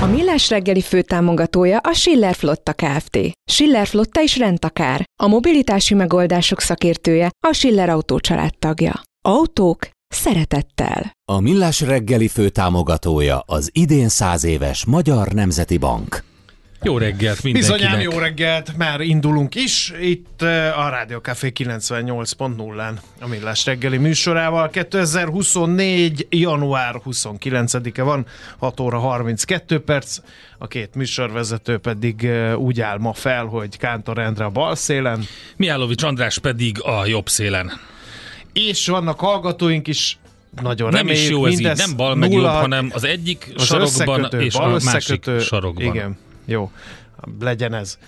A Millás reggeli főtámogatója a Schiller Flotta Kft. Schiller Flotta is rendtakár. A mobilitási megoldások szakértője a Schiller Autó tagja. Autók szeretettel. A Millás reggeli főtámogatója az idén száz éves Magyar Nemzeti Bank. Jó reggelt mindenkinek! Bizonyán jó reggelt, már indulunk is, itt eh, a Rádió Café 98.0-án a Millás reggeli műsorával. 2024. január 29-e van, 6 óra 32 perc, a két műsorvezető pedig eh, úgy áll ma fel, hogy Kántor Endre a bal szélen. Miálovics András pedig a jobb szélen. És vannak hallgatóink is, nagyon Nem reméljük, is jó ez így, nem bal meg jobb, hanem az egyik az sarokban és bal a másik sarokban. Igen, jó, legyen ez.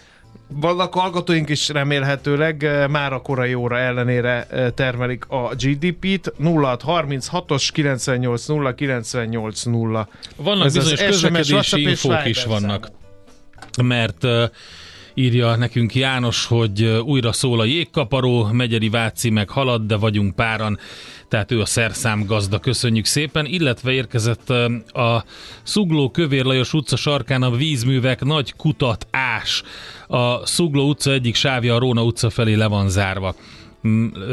Vannak hallgatóink is remélhetőleg eh, már a korai óra ellenére eh, termelik a GDP-t. 0636-os 98 0 98 0. Vannak Ez bizonyos közlekedési infók is vannak, mert uh, írja nekünk János, hogy újra szól a jégkaparó, Megyeri Váci meg halad, de vagyunk páran, tehát ő a szerszám gazda, köszönjük szépen, illetve érkezett a Szugló Kövér Lajos utca sarkán a vízművek nagy kutat ás. A Szugló utca egyik sávja a Róna utca felé le van zárva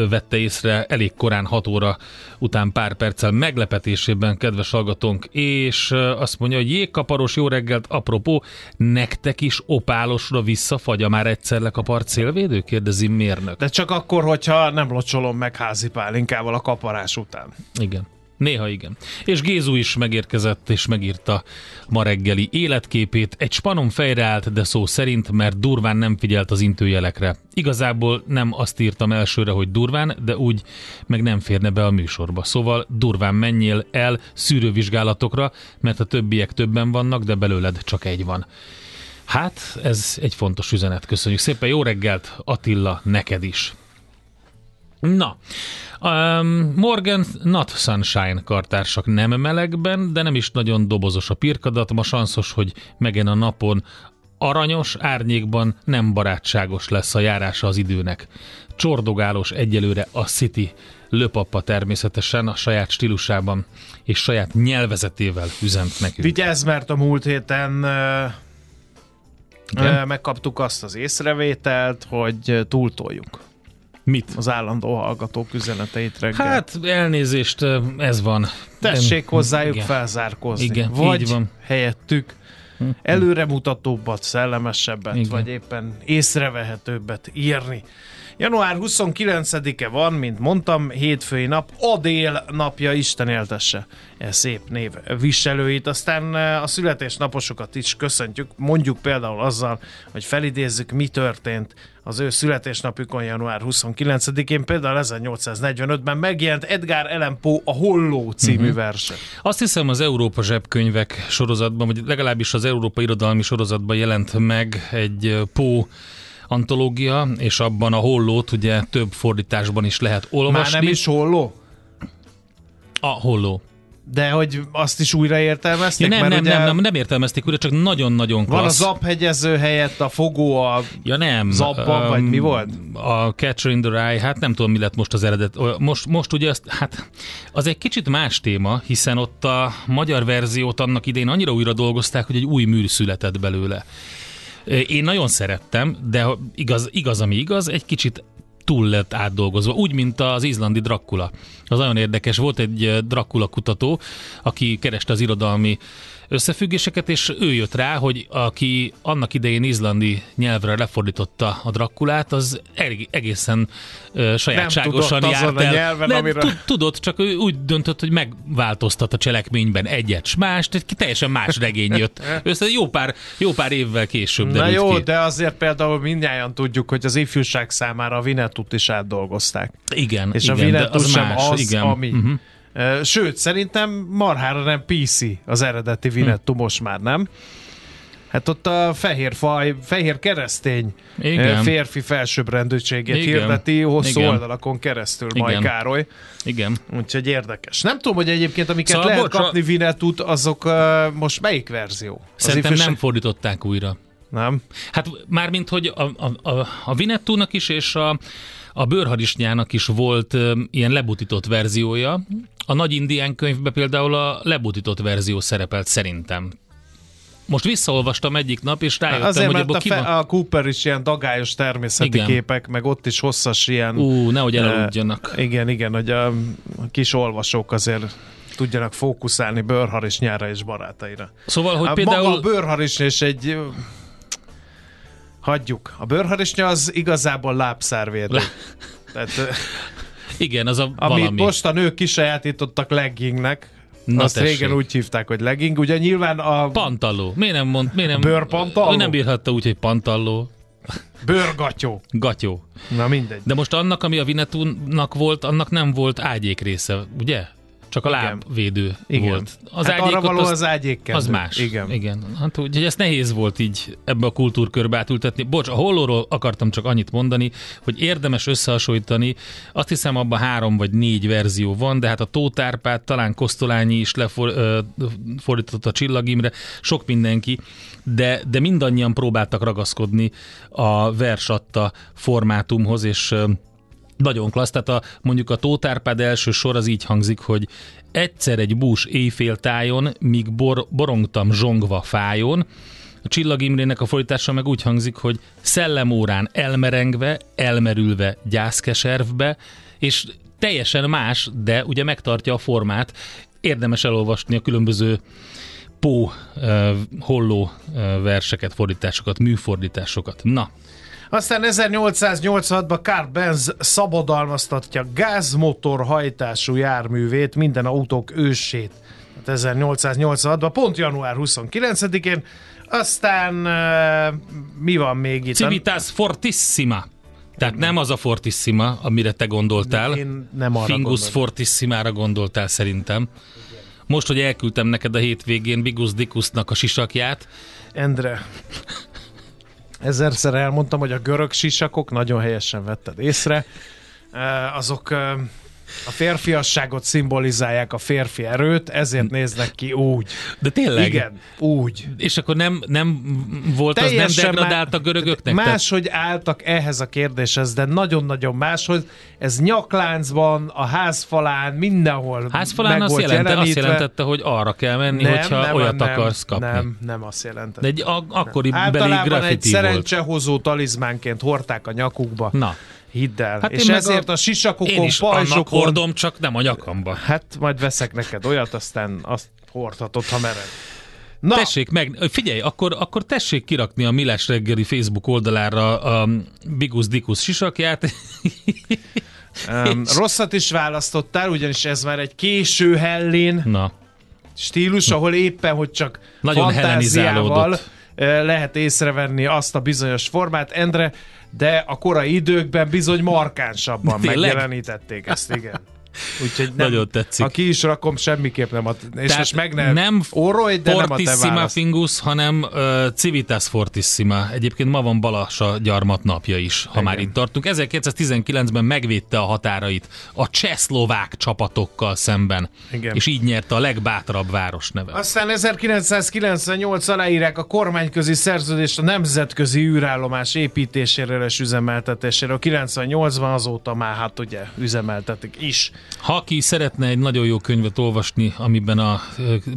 vette észre elég korán 6 óra után pár perccel meglepetésében, kedves hallgatónk, és azt mondja, hogy jégkaparos jó reggelt, apropó, nektek is opálosra visszafagy már egyszer lekapart célvédő? Kérdezi mérnök. De csak akkor, hogyha nem locsolom meg házi pálinkával a kaparás után. Igen. Néha igen. És Gézu is megérkezett és megírta ma reggeli életképét. Egy spanom fejre állt, de szó szerint, mert durván nem figyelt az intőjelekre. Igazából nem azt írtam elsőre, hogy durván, de úgy meg nem férne be a műsorba. Szóval durván menjél el szűrővizsgálatokra, mert a többiek többen vannak, de belőled csak egy van. Hát, ez egy fontos üzenet. Köszönjük szépen. Jó reggelt, Attila, neked is. Na, um, Morgan Not Sunshine kartársak nem melegben, de nem is nagyon dobozos a pirkadat. Ma sanszos, hogy megen a napon aranyos, árnyékban nem barátságos lesz a járása az időnek. Csordogálós egyelőre a City löpappa természetesen a saját stílusában és saját nyelvezetével üzent nekünk. Vigyázz, mert a múlt héten Igen? megkaptuk azt az észrevételt, hogy túltoljuk Mit? az állandó hallgatók üzeneteit reggel. Hát elnézést, ez van. Tessék hozzájuk Igen. felzárkózni. Igen, vagy így van. helyettük előremutatóbbat, szellemesebbet, Igen. vagy éppen észrevehetőbbet írni. Január 29-e van, mint mondtam, hétfői nap, Adél napja, Isten éltesse e szép név viselőit. Aztán e, a születésnaposokat is köszöntjük, mondjuk például azzal, hogy felidézzük, mi történt az ő születésnapjukon január 29-én. Például 1845-ben megjelent Edgar Allan Poe a Holló című uh-huh. verse. Azt hiszem az Európa zsebkönyvek sorozatban, vagy legalábbis az Európa irodalmi sorozatban jelent meg egy Pó antológia, és abban a hollót ugye több fordításban is lehet olvasni. Már nem is Holló? A holló. De hogy azt is újra értelmezték? Ja, nem, nem, ugye nem, nem, nem értelmezték újra, csak nagyon-nagyon Van a klassz. zaphegyező helyett a fogó a Ja nem. Zabban, vagy mi volt? A Catcher in the Rye, hát nem tudom, mi lett most az eredet. Most, most ugye azt, hát az egy kicsit más téma, hiszen ott a magyar verziót annak idején annyira újra dolgozták, hogy egy új mű született belőle. Én nagyon szerettem, de igaz, igaz ami igaz, egy kicsit túl lett átdolgozva, úgy, mint az izlandi Dracula. Az nagyon érdekes, volt egy Dracula kutató, aki kereste az irodalmi összefüggéseket, és ő jött rá, hogy aki annak idején izlandi nyelvre lefordította a Drakulát, az eg- egészen uh, sajátságosan tudott járt azon a el. nyelven, De amire- tud- Tudott, csak ő úgy döntött, hogy megváltoztat a cselekményben egyet, s mást, egy teljesen más regény jött. Össze jó pár, jó pár évvel később Na jó, ki. de azért például mindjárt tudjuk, hogy az ifjúság számára a Vinettut is átdolgozták. Igen, És igen, a az sem más, az, igen. ami. Mhm. Sőt, szerintem marhára nem PC az eredeti Vinettu Hm. most már, nem? Hát ott a fehér faj, fehér keresztény Igen. férfi felsőbbrendűségét Igen. hirdeti hosszú Igen. oldalakon keresztül Igen. Károly. Igen. Úgyhogy érdekes. Nem tudom, hogy egyébként amiket Szóval, lehet bocs, a- kapni Vinettut, azok uh, most melyik verzió? Az Szerintem ifjúság- nem fordították újra. Nem? Hát mármint, hogy a, a, a, a Vinettúnak is és a, a bőrharisnyának is volt ilyen lebutított verziója. A Nagy Indián könyvben például a lebutított verzió szerepelt szerintem. Most visszaolvastam egyik nap, és rájöttem, Azért, hogy mert a, fe, a Cooper is ilyen dagályos természeti Igen. képek, meg ott is hosszas ilyen... Ú, nehogy eh, elaludjanak. igen, igen, hogy a, a kis olvasók azért tudjanak fókuszálni bőrharisnyára és barátaira. Szóval, hogy a, például... Maga a bőrharisnya is egy... Hagyjuk. A bőrharisnya az igazából lábszárvédő. Tehát, ö, Igen, az a amit valami. most a nők kisajátítottak leggingnek, Na azt tessék. régen úgy hívták, hogy legging. Ugye nyilván a Pantalló. Miért nem mond, miért nem... Bőrpantalló? Ő nem bírhatta úgy, hogy pantalló. bőrgatyó. Gatyó. Na mindegy. De most annak, ami a Vinetúnak volt, annak nem volt ágyék része, ugye? Csak a lábvédő Igen. volt. Az hát arra való azt- az ágyék Az más. Igen. Igen. Hát úgyhogy ezt nehéz volt így ebbe a kultúrkörbe átültetni. Bocs, a hollóról akartam csak annyit mondani, hogy érdemes összehasonlítani. Azt hiszem abban három vagy négy verzió van, de hát a Tóth Árpád, talán Kosztolányi is lefordított a Csillagimre, sok mindenki, de, de mindannyian próbáltak ragaszkodni a vers adta formátumhoz, és nagyon klassz, tehát a, mondjuk a Tóth első sor az így hangzik, hogy egyszer egy bús éjféltájon, míg bor, borongtam zsongva fájon, a Csillag Imrének a fordítása meg úgy hangzik, hogy szellemórán elmerengve, elmerülve gyászkeservbe, és teljesen más, de ugye megtartja a formát. Érdemes elolvasni a különböző pó, uh, holló uh, verseket, fordításokat, műfordításokat. Na, Aztán 1886-ban Karl Benz szabadalmaztatja gázmotor hajtású járművét, minden autók ősét. Hát 1886-ban, pont január 29-én. Aztán uh, mi van még itt? Civitas Fortissima. Tehát nem az a Fortissima, amire te gondoltál. Én nem arra Fingus gondoltam. Fortissimára gondoltál szerintem. Most, hogy elküldtem neked a hétvégén Bigus Dikusnak a sisakját, Endre, ezerszer elmondtam, hogy a görög sisakok, nagyon helyesen vetted észre, azok a férfiasságot szimbolizálják, a férfi erőt, ezért néznek ki úgy. de tényleg. Igen, úgy. És akkor nem, nem volt az nem degradált a görögöknek? Tehát- Máshogy álltak ehhez a kérdéshez, de nagyon-nagyon máshogy. Ez nyakláncban, a házfalán, mindenhol Házfalán azt, volt jelente, azt jelentette, hogy arra kell menni, hogyha olyat nem, akarsz kapni. Nem, nem azt jelentette. De egy a, akkori beli Általában egy volt. szerencsehozó talizmánként hordták a nyakukba. Na, Hidd el. Hát és ezért a- a, sisakokon, én is pajzsokon... hordom, csak nem a nyakamba. Hát majd veszek neked olyat, aztán azt hordhatod, ha mered. Na, Tessék meg, figyelj, akkor, akkor tessék kirakni a Milás reggeli Facebook oldalára a Bigus Dikus sisakját. um, rosszat is választottál, ugyanis ez már egy késő hellén Na, stílus, ahol éppen, hogy csak Nagyon fantáziával eh, lehet észrevenni azt a bizonyos formát, Endre, de a korai időkben bizony markánsabban megjelenítették ezt, igen. Úgyhogy nem, Nagyon tetszik. Ha ki is rakom, semmiképp nem a... És Tehát most meg ne nem orrolj, de nem a te válasz. Fingus, hanem uh, Civitas Fortissima. Egyébként ma van Balassa gyarmat napja is, ha Igen. már itt tartunk. 1919-ben megvédte a határait a csehszlovák csapatokkal szemben, Igen. és így nyerte a legbátrabb város neve. Aztán 1998 aláírák a kormányközi szerződést a nemzetközi űrállomás építéséről és üzemeltetéséről. 98-ban azóta már hát ugye üzemeltetik is. Ha aki szeretne egy nagyon jó könyvet olvasni, amiben a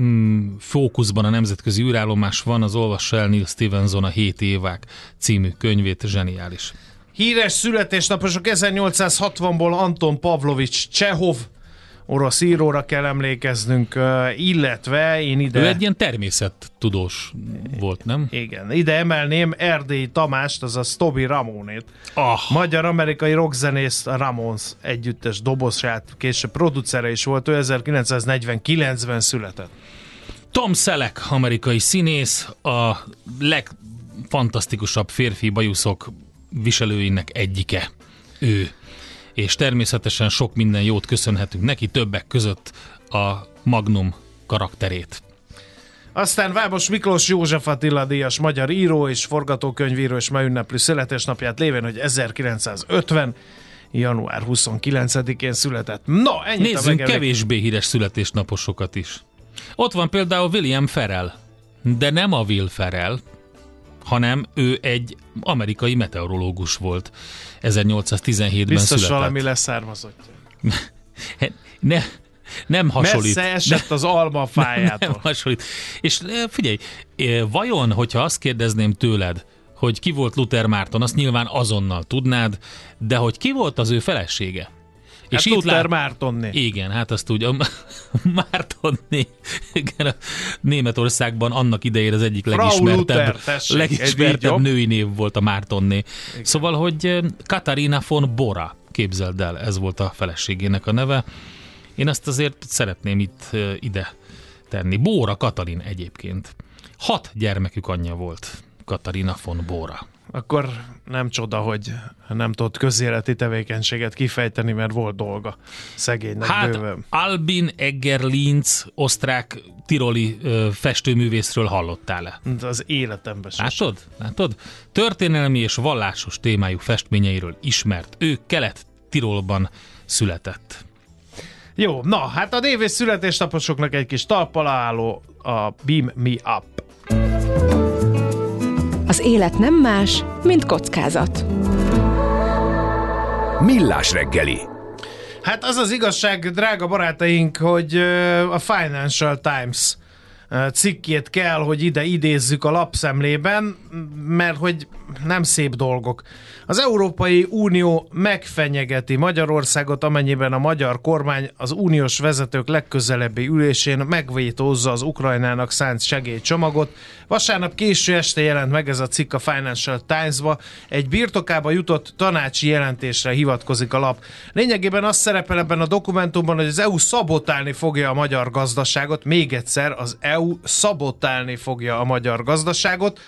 mm, fókuszban a nemzetközi űrállomás van, az olvassa el Neil Stevenson a 7 évák című könyvét, zseniális. Híres születésnaposok 1860-ból Anton Pavlovics Csehov, orosz íróra kell emlékeznünk, illetve én ide... Ő egy ilyen természettudós volt, nem? Igen, ide emelném Erdélyi Tamást, azaz Tobi Ramonét. Ah, Magyar-amerikai rockzenész a Ramones együttes dobosát, később producere is volt, ő 1949-ben született. Tom Selleck, amerikai színész, a legfantasztikusabb férfi bajuszok viselőinek egyike. Ő. És természetesen sok minden jót köszönhetünk neki, többek között a Magnum karakterét. Aztán Vámos Miklós József Attila díjas magyar író és forgatókönyvíró és ma ünnepli születésnapját lévén, hogy 1950 január 29-én született. No, ennyit a Nézzünk megemlék- kevésbé híres születésnaposokat is. Ott van például William Ferrell, de nem a Will Ferrell, hanem ő egy amerikai meteorológus volt. 1817-ben Biztos született. valami leszármazottja. Ne, nem hasonlít. Messze esett az alma nem fájától. hasonlít. És eh, figyelj, eh, vajon, hogyha azt kérdezném tőled, hogy ki volt Luther Márton, azt nyilván azonnal tudnád, de hogy ki volt az ő felesége? És hát Luther Mártonné. Igen, hát azt úgy, a Mártonné, igen, a Németországban annak idején az egyik legismertebb, Luther, tessék, legismertebb női név volt a Mártonné. Szóval, hogy eh, Katarina von Bora, képzeld el, ez volt a feleségének a neve. Én ezt azért szeretném itt eh, ide tenni. Bóra Katalin egyébként. Hat gyermekük anyja volt. Katarina von Bóra. Akkor nem csoda, hogy nem tudott közéleti tevékenységet kifejteni, mert volt dolga szegénynek Hát bőven. Albin Eggerlinz, osztrák tiroli ö, festőművészről hallottál-e? Az életemben sem. Látod? Látod? Történelmi és vallásos témájú festményeiről ismert. Ő Kelet-Tirolban született. Jó, na, hát a és születésnaposoknak egy kis talpal álló a Beam Me Up. Az élet nem más, mint kockázat. Millás reggeli. Hát az az igazság, drága barátaink, hogy a Financial Times cikkét kell, hogy ide idézzük a lapszemlében, mert hogy nem szép dolgok. Az Európai Unió megfenyegeti Magyarországot, amennyiben a magyar kormány az uniós vezetők legközelebbi ülésén megvétózza az Ukrajnának szánt segélycsomagot. Vasárnap késő este jelent meg ez a cikk a Financial Times-ba. Egy birtokába jutott tanácsi jelentésre hivatkozik a lap. Lényegében az szerepel ebben a dokumentumban, hogy az EU szabotálni fogja a magyar gazdaságot. Még egyszer, az EU szabotálni fogja a magyar gazdaságot.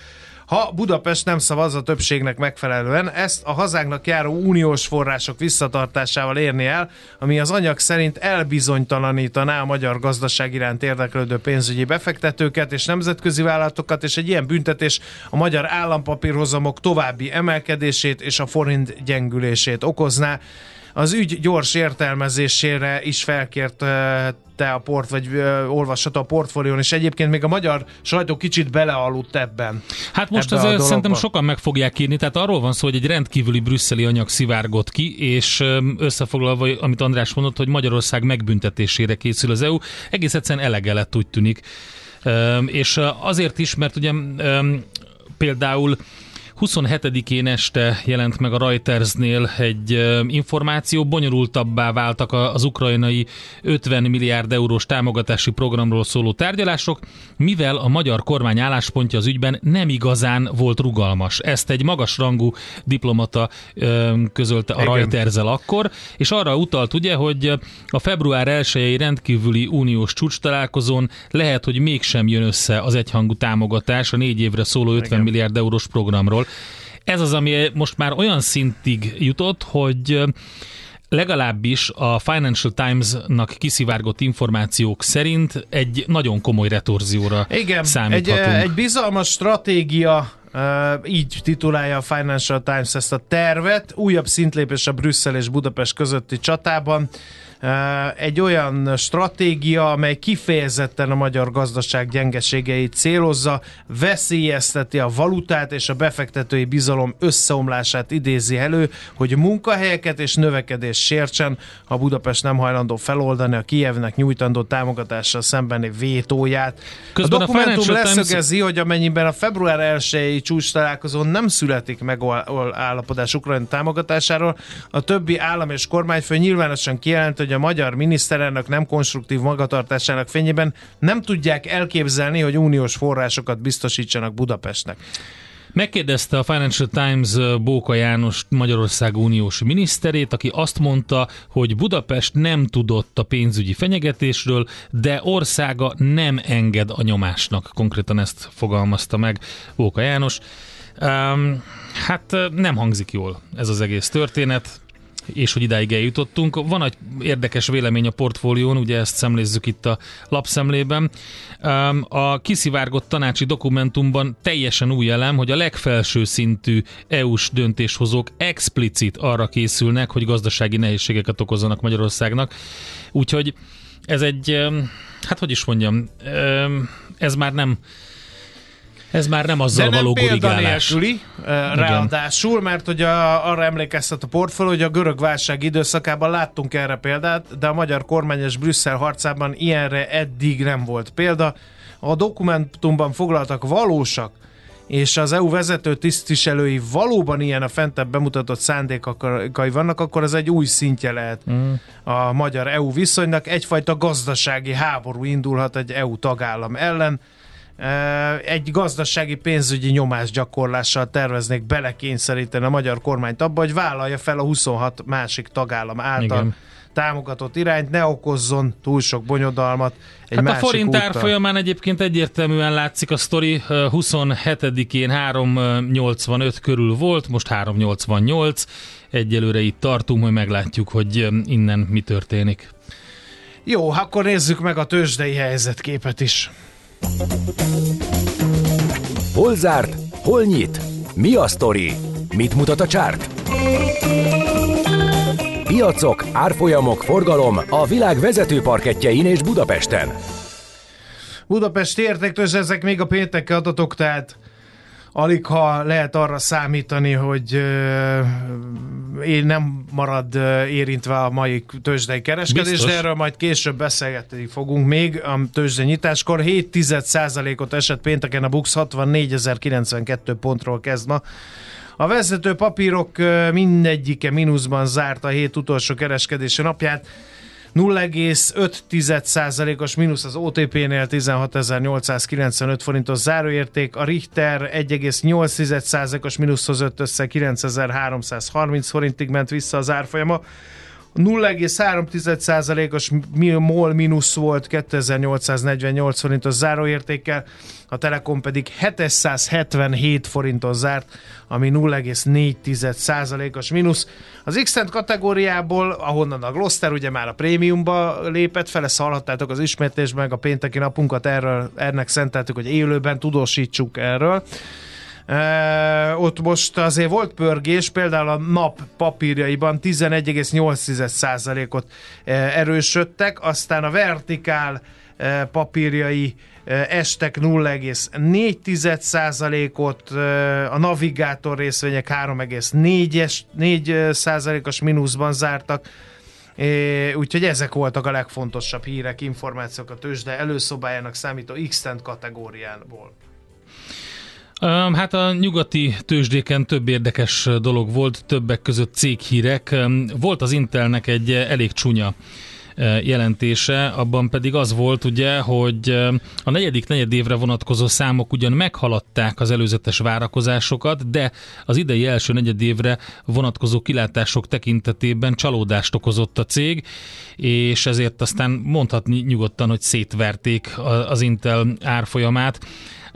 Ha Budapest nem szavaz a többségnek megfelelően, ezt a hazánknak járó uniós források visszatartásával érni el, ami az anyag szerint elbizonytalanítaná a magyar gazdaság iránt érdeklődő pénzügyi befektetőket és nemzetközi vállalatokat, és egy ilyen büntetés a magyar állampapírhozamok további emelkedését és a forint gyengülését okozná. Az ügy gyors értelmezésére is felkért eh, te a port, vagy ö, olvasható a portfólión, és egyébként még a magyar sajtó kicsit belealudt ebben. Hát most Ebbe a azért dologba. szerintem sokan meg fogják írni, tehát arról van szó, hogy egy rendkívüli brüsszeli anyag szivárgott ki, és összefoglalva, amit András mondott, hogy Magyarország megbüntetésére készül az EU, egész egyszerűen elege lett, úgy tűnik. És azért is, mert ugye például 27-én este jelent meg a Reutersnél egy információ, bonyolultabbá váltak az ukrajnai 50 milliárd eurós támogatási programról szóló tárgyalások, mivel a magyar kormány álláspontja az ügyben nem igazán volt rugalmas. Ezt egy magasrangú diplomata ö, közölte a Igen. Reutersel akkor, és arra utalt ugye, hogy a február 1 rendkívüli uniós csúcs találkozón lehet, hogy mégsem jön össze az egyhangú támogatás a négy évre szóló 50 Igen. milliárd eurós programról. Ez az, ami most már olyan szintig jutott, hogy legalábbis a Financial Times-nak kiszivárgott információk szerint egy nagyon komoly retorzióra Igen, egy, számíthatunk. egy bizalmas stratégia, így titulálja a Financial Times ezt a tervet, újabb szintlépés a Brüsszel és Budapest közötti csatában. Egy olyan stratégia, amely kifejezetten a magyar gazdaság gyengeségeit célozza, veszélyezteti a valutát és a befektetői bizalom összeomlását idézi elő, hogy munkahelyeket és növekedés sértsen, ha Budapest nem hajlandó feloldani a Kijevnek nyújtandó támogatással szembeni vétóját. Közben a a dokumentum Times- leszögezi, hogy amennyiben a február 1-i csúcs találkozón nem születik megállapodás Ukrajna támogatásáról, a többi állam és kormányfő nyilvánosan kijelent, hogy a magyar miniszterelnök nem konstruktív magatartásának fényében nem tudják elképzelni, hogy uniós forrásokat biztosítsanak Budapestnek. Megkérdezte a Financial Times Bóka János Magyarország uniós miniszterét, aki azt mondta, hogy Budapest nem tudott a pénzügyi fenyegetésről, de országa nem enged a nyomásnak. Konkrétan ezt fogalmazta meg Bóka János. Um, hát nem hangzik jól ez az egész történet és hogy idáig eljutottunk. Van egy érdekes vélemény a portfólión, ugye ezt szemlézzük itt a lapszemlében. A kiszivárgott tanácsi dokumentumban teljesen új elem, hogy a legfelső szintű EU-s döntéshozók explicit arra készülnek, hogy gazdasági nehézségeket okozzanak Magyarországnak. Úgyhogy ez egy, hát hogy is mondjam, ez már nem ez már nem azzal De nem való gurigálás. példanélküli, eh, ráadásul, mert a, arra emlékeztet a portfólió, hogy a görög válság időszakában láttunk erre példát, de a magyar kormány és Brüsszel harcában ilyenre eddig nem volt példa. A dokumentumban foglaltak valósak, és az EU vezető tisztviselői valóban ilyen a fentebb bemutatott szándékai vannak, akkor ez egy új szintje lehet mm. a magyar-EU viszonynak. Egyfajta gazdasági háború indulhat egy EU tagállam ellen. Egy gazdasági pénzügyi nyomásgyakorlással terveznék belekényszeríteni a magyar kormányt abba, hogy vállalja fel a 26 másik tagállam által Igen. Támogatott irányt, ne okozzon túl sok bonyodalmat egy Hát a forint árfolyamán egyébként egyértelműen látszik a sztori, 27-én 3,85 körül volt, most 3,88, egyelőre itt tartunk, hogy meglátjuk, hogy innen mi történik. Jó, akkor nézzük meg a tőzsdei helyzetképet is. Hol zárt? Hol nyit? Mi a sztori? Mit mutat a csárt? Piacok, árfolyamok, forgalom a világ vezető parketjein és Budapesten. Budapest értéktős, ezek még a pénteki adatok, tehát alig ha lehet arra számítani, hogy én nem marad érintve a mai tőzsdei kereskedés, Biztos. de erről majd később beszélgetni fogunk még a tőzsdei nyitáskor. 7 ot esett pénteken a Bux 64.092 pontról kezd ma. A vezető papírok mindegyike mínuszban zárt a hét utolsó kereskedési napját. 0,5%-os mínusz az OTP-nél 16.895 forintos záróérték, a Richter 1,8%-os mínuszhoz jött össze 9.330 forintig ment vissza az árfolyama. 0,3%-os mi- MOL mínusz volt 2848 forintos záróértékkel, a Telekom pedig 777 forintos zárt, ami 0,4%-os mínusz. Az x kategóriából, ahonnan a Gloster ugye már a prémiumba lépett, fele hallhattátok az ismétlésben, meg a pénteki napunkat erről, ennek szenteltük, hogy élőben tudósítsuk erről. Ott most azért volt pörgés, például a nap papírjaiban 11,8%-ot uh, erősödtek, aztán a vertikál papírjai estek 0,4%-ot, uh, a navigátor részvények 3,4%-os mínuszban zártak, É, úgyhogy ezek voltak a legfontosabb hírek, információk a tőzsde előszobájának számító x kategóriából. Hát a nyugati tőzsdéken több érdekes dolog volt, többek között céghírek. Volt az Intelnek egy elég csúnya jelentése, abban pedig az volt ugye, hogy a negyedik negyed évre vonatkozó számok ugyan meghaladták az előzetes várakozásokat, de az idei első negyed évre vonatkozó kilátások tekintetében csalódást okozott a cég, és ezért aztán mondhatni nyugodtan, hogy szétverték az Intel árfolyamát.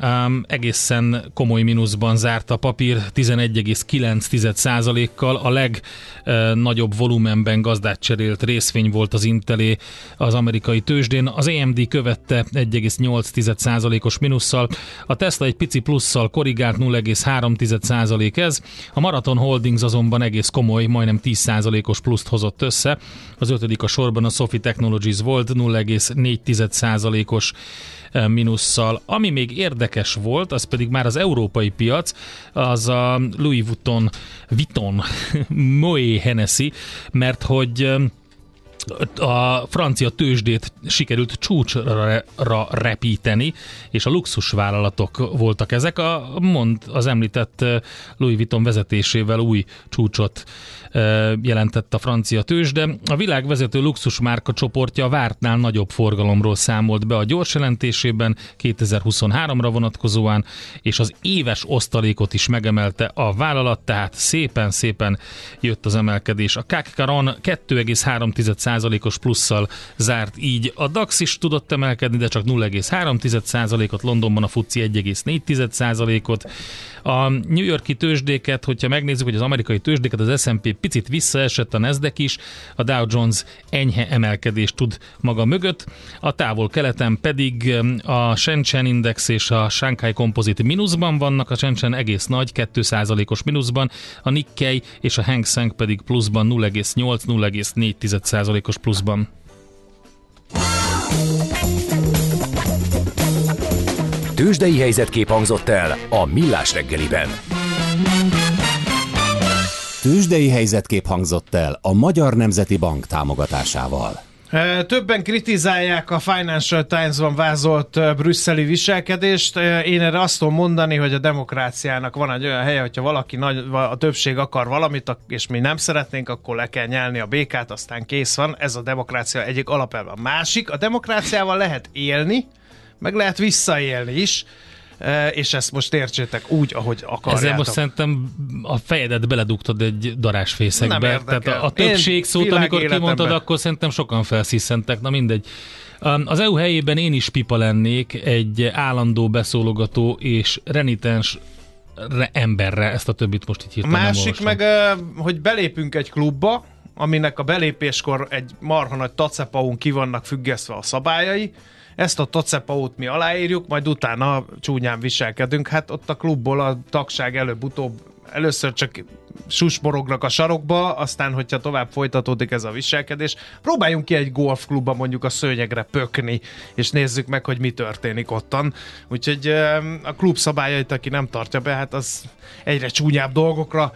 Um, egészen komoly mínuszban zárt a papír 11,9%-kal. A legnagyobb volumenben gazdát cserélt részvény volt az Intelé az amerikai tőzsdén. Az AMD követte 1,8%-os mínusszal, a Tesla egy pici plusszal korrigált 0,3% ez, a Marathon Holdings azonban egész komoly, majdnem 10%-os pluszt hozott össze. Az ötödik a sorban a Sophie Technologies volt 0,4%-os mínusszal. Ami még érdekes volt, az pedig már az európai piac, az a Louis Vuitton, Vuitton, Moe Hennessy, mert hogy a francia tőzsdét sikerült csúcsra repíteni, és a luxusvállalatok voltak ezek. A mond az említett Louis Vuitton vezetésével új csúcsot jelentett a francia tőzsde. A világ vezető luxusmárka csoportja vártnál nagyobb forgalomról számolt be a gyors jelentésében 2023-ra vonatkozóan, és az éves osztalékot is megemelte a vállalat, tehát szépen-szépen jött az emelkedés. A CAC Caron 2,3%-os plusszal zárt így. A DAX is tudott emelkedni, de csak 0,3%-ot, Londonban a FUCI 1,4%-ot, a New Yorki tőzsdéket, hogyha megnézzük, hogy az amerikai tőzsdéket, az S&P picit visszaesett, a Nasdaq is, a Dow Jones enyhe emelkedést tud maga mögött, a távol keleten pedig a Shenzhen Index és a Shanghai Composite mínuszban vannak, a Shenzhen egész nagy, 2%-os mínuszban, a Nikkei és a Hang Seng pedig pluszban 0,8-0,4%-os pluszban. Tőzsdei helyzetkép hangzott el a Millás reggeliben. Tőzsdei helyzetkép hangzott el a Magyar Nemzeti Bank támogatásával. Többen kritizálják a Financial Times-ban vázolt brüsszeli viselkedést. Én erre azt tudom mondani, hogy a demokráciának van egy olyan helye, hogyha valaki nagy, a többség akar valamit, és mi nem szeretnénk, akkor le kell nyelni a békát, aztán kész van. Ez a demokrácia egyik alapelve. A másik, a demokráciával lehet élni, meg lehet visszaélni is, e, és ezt most értsétek úgy, ahogy akarjátok. Ezzel most szerintem a fejedet beledugtad egy darásfészekbe. Tehát a, a többség Én szót, amikor kimondtad, akkor szerintem sokan felsziszentek. Na mindegy. Az EU helyében én is pipa lennék egy állandó beszólogató és renitens emberre, ezt a többit most így hirtelen Másik meg, hogy belépünk egy klubba, aminek a belépéskor egy marha nagy tacepaun ki vannak függesztve a szabályai, ezt a tacepaut mi aláírjuk, majd utána csúnyán viselkedünk. Hát ott a klubból a tagság előbb-utóbb először csak susmorognak a sarokba, aztán, hogyha tovább folytatódik ez a viselkedés, próbáljunk ki egy golfklubba mondjuk a szőnyegre pökni, és nézzük meg, hogy mi történik ottan. Úgyhogy a klub szabályait, aki nem tartja be, hát az egyre csúnyább dolgokra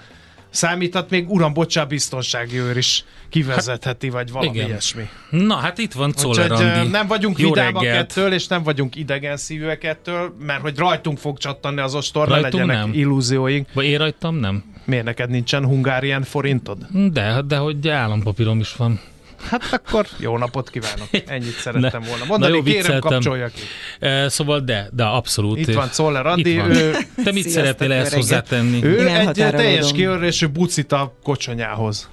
számíthat, még uram, bocsá, biztonsági őr is kivezetheti, vagy valami Igen. ilyesmi. Na, hát itt van Czoller Andi. Nem vagyunk vidámak ettől, és nem vagyunk idegen szívűek ettől, mert hogy rajtunk fog csattanni az ostor, ne legyenek nem. illúzióink. Vagy én rajtam nem. Miért neked nincsen hungárián forintod? De, de hogy állampapírom is van. Hát akkor jó napot kívánok. Ennyit szerettem volna mondani. Na jó, Kérem, kapcsolja ki. E, szóval de, de abszolút. Itt van Czoller Andi. Ő... Te mit szeretnél ezt hozzátenni? Ő Igen, egy teljes kiörésű bucit a kocsonyához.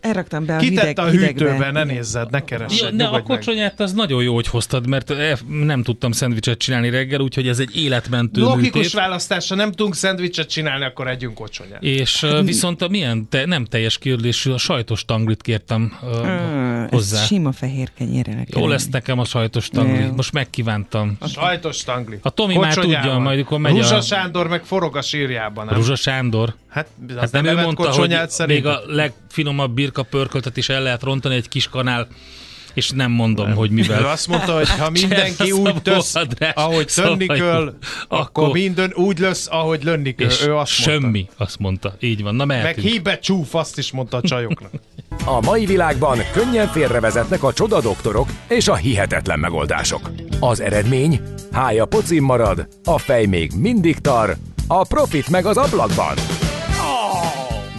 Elraktam be a Kitette hideg, a hűtőbe, hidegbe. ne nézzed, ne keresd. Ja, ne, a kocsonyát az nagyon jó, hogy hoztad, mert nem tudtam szendvicset csinálni reggel, úgyhogy ez egy életmentő Logikus műtét. választása, nem tudunk szendvicset csinálni, akkor együnk kocsonyát. És uh, viszont a milyen te, nem teljes kérdésű, a sajtos tanglit kértem uh, uh, hozzá. sima fehér kenyérre. Jó lesz nekem a sajtos tangli, most megkívántam. A sajtos tangli. A Tomi már tudja, majd akkor megy Ruzsa a... Sándor meg forog a sírjában. Nem? Ruzsa Sándor? Hát, hát nem, nem ő mondta, hogy még a legfinomabb birka pörköltet is el lehet rontani egy kis kanál és nem mondom, nem. hogy mivel. Ő azt mondta, hogy ha mindenki úgy tesz, ahogy szóval tönni kell, akkor minden úgy lesz, ahogy lönni kell. És ő azt semmi, mondta. azt mondta. Így van, na mehetünk. Meg híbe csúf, azt is mondta a csajoknak. A mai világban könnyen félrevezetnek a csoda doktorok és a hihetetlen megoldások. Az eredmény? Hája pocim marad, a fej még mindig tar, a profit meg az ablakban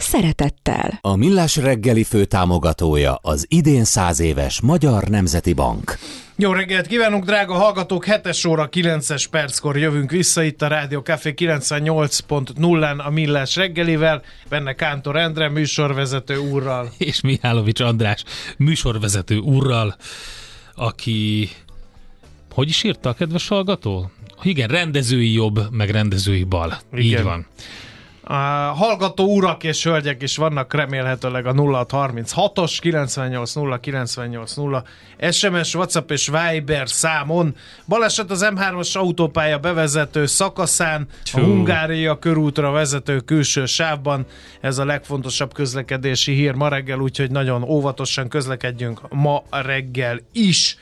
szeretettel. A Millás reggeli főtámogatója az idén száz éves Magyar Nemzeti Bank. Jó reggelt kívánunk, drága hallgatók! 7 óra 9-es perckor jövünk vissza itt a Rádió Café 98.0-án a Millás reggelivel, benne Kántor Endre, műsorvezető úrral. És Mihálovics András műsorvezető úrral, aki... Hogy is írta a kedves hallgató? Igen, rendezői jobb, meg rendezői bal. Igen. Így van. A hallgató urak és hölgyek is vannak remélhetőleg a 0636-os 980 980 SMS, WhatsApp és Viber számon. Baleset az M3-as autópálya bevezető szakaszán, a Tjú. Hungária körútra vezető külső sávban. Ez a legfontosabb közlekedési hír ma reggel, úgyhogy nagyon óvatosan közlekedjünk ma reggel is.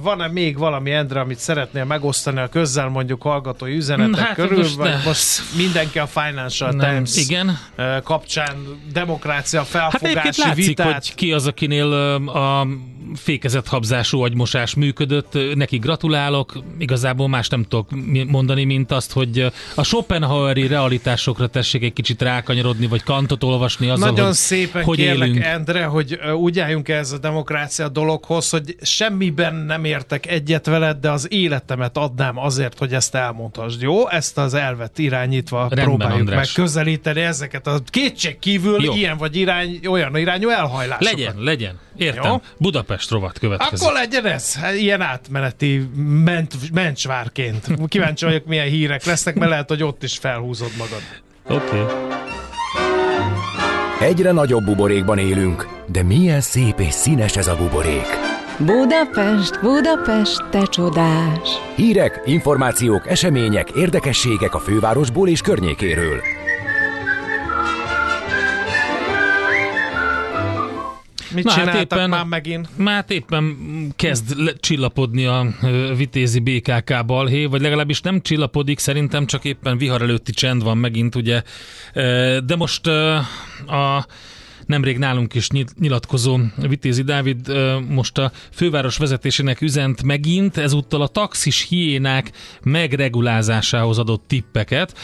Van-e még valami, Endre, amit szeretnél megosztani a közzel, mondjuk hallgatói üzenetek Hát, körül, most vagy ne. most mindenki a Financial Nem, Times igen. kapcsán demokrácia Hát felfogási látszik, vitát. hogy ki az, akinél a fékezett habzású agymosás működött. Neki gratulálok. Igazából más nem tudok mondani, mint azt, hogy a Schopenhaueri realitásokra tessék egy kicsit rákanyarodni, vagy kantot olvasni azzal, Nagyon hogy, szépen hogy kérlek, élünk. Endre, hogy úgy álljunk ehhez a demokrácia dologhoz, hogy semmiben nem értek egyet veled, de az életemet adnám azért, hogy ezt elmondhassd. Jó? Ezt az elvet irányítva Rendben, próbáljuk András. megközelíteni ezeket a kétség kívül Jó. ilyen vagy irány, olyan irányú elhajlásokat. Legyen, legyen. Értem. Jó? Budapest rovat következik. Akkor legyen ez, hát ilyen átmeneti ment, mencsvárként. Kíváncsi vagyok, milyen hírek lesznek, mert lehet, hogy ott is felhúzod magad. Oké. Okay. Egyre nagyobb buborékban élünk, de milyen szép és színes ez a buborék. Budapest, Budapest, te csodás! Hírek, információk, események, érdekességek a fővárosból és környékéről. Mit Na, hát csináltak éppen- már megint? Már hát éppen kezd le- csillapodni a vitézi BKK balhé, vagy legalábbis nem csillapodik, szerintem csak éppen vihar előtti csend van megint, ugye. De most a nemrég nálunk is nyilatkozó Vitézi Dávid most a főváros vezetésének üzent megint, ezúttal a taxis hiénák megregulázásához adott tippeket,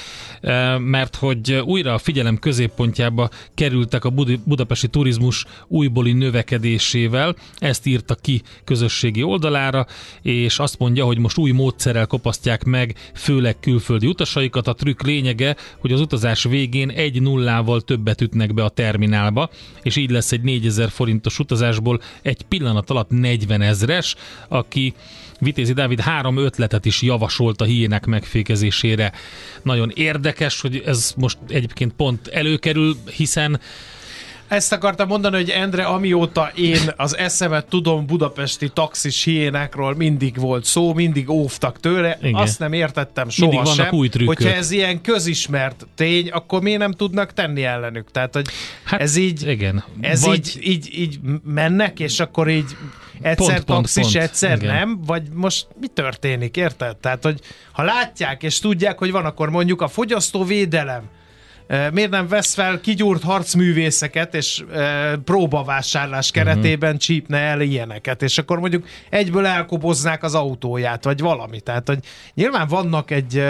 mert hogy újra a figyelem középpontjába kerültek a budapesti turizmus újbóli növekedésével, ezt írta ki közösségi oldalára, és azt mondja, hogy most új módszerrel kopasztják meg főleg külföldi utasaikat. A trükk lényege, hogy az utazás végén egy nullával többet ütnek be a terminálba, és így lesz egy 4000 forintos utazásból egy pillanat alatt 40 ezres, aki Vitézi Dávid három ötletet is javasolt a hiének megfékezésére. Nagyon érdekes, hogy ez most egyébként pont előkerül, hiszen Ezt akartam mondani, hogy Endre, amióta én az eszemet tudom budapesti taxis hiénákról mindig volt szó, mindig óvtak tőle, Igen. azt nem értettem Mindig soha vannak sem, új trükkök. hogyha ez ilyen közismert tény, akkor miért nem tudnak tenni ellenük? Tehát, hogy Hát, ez így, igen. ez Vagy- így, így, így mennek, és akkor így egyszer Pont, taxis, pont. egyszer Igen. nem, vagy most mi történik, érted? Tehát, hogy ha látják és tudják, hogy van, akkor mondjuk a fogyasztóvédelem Miért nem vesz fel kigyúrt harcművészeket, és e, próbavásárlás keretében uh-huh. csípne el ilyeneket, és akkor mondjuk egyből elkoboznák az autóját, vagy valami. Tehát, hogy nyilván vannak egy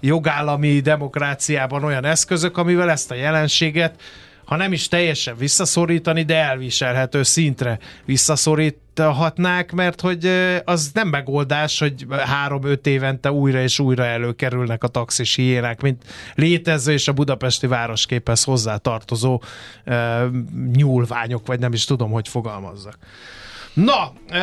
jogállami demokráciában olyan eszközök, amivel ezt a jelenséget ha nem is teljesen visszaszorítani, de elviselhető szintre visszaszoríthatnák, mert hogy az nem megoldás, hogy három-öt évente újra és újra előkerülnek a taxis hiénák, mint létező és a budapesti városképhez hozzá tartozó nyúlványok, vagy nem is tudom, hogy fogalmazzak. Na, ö,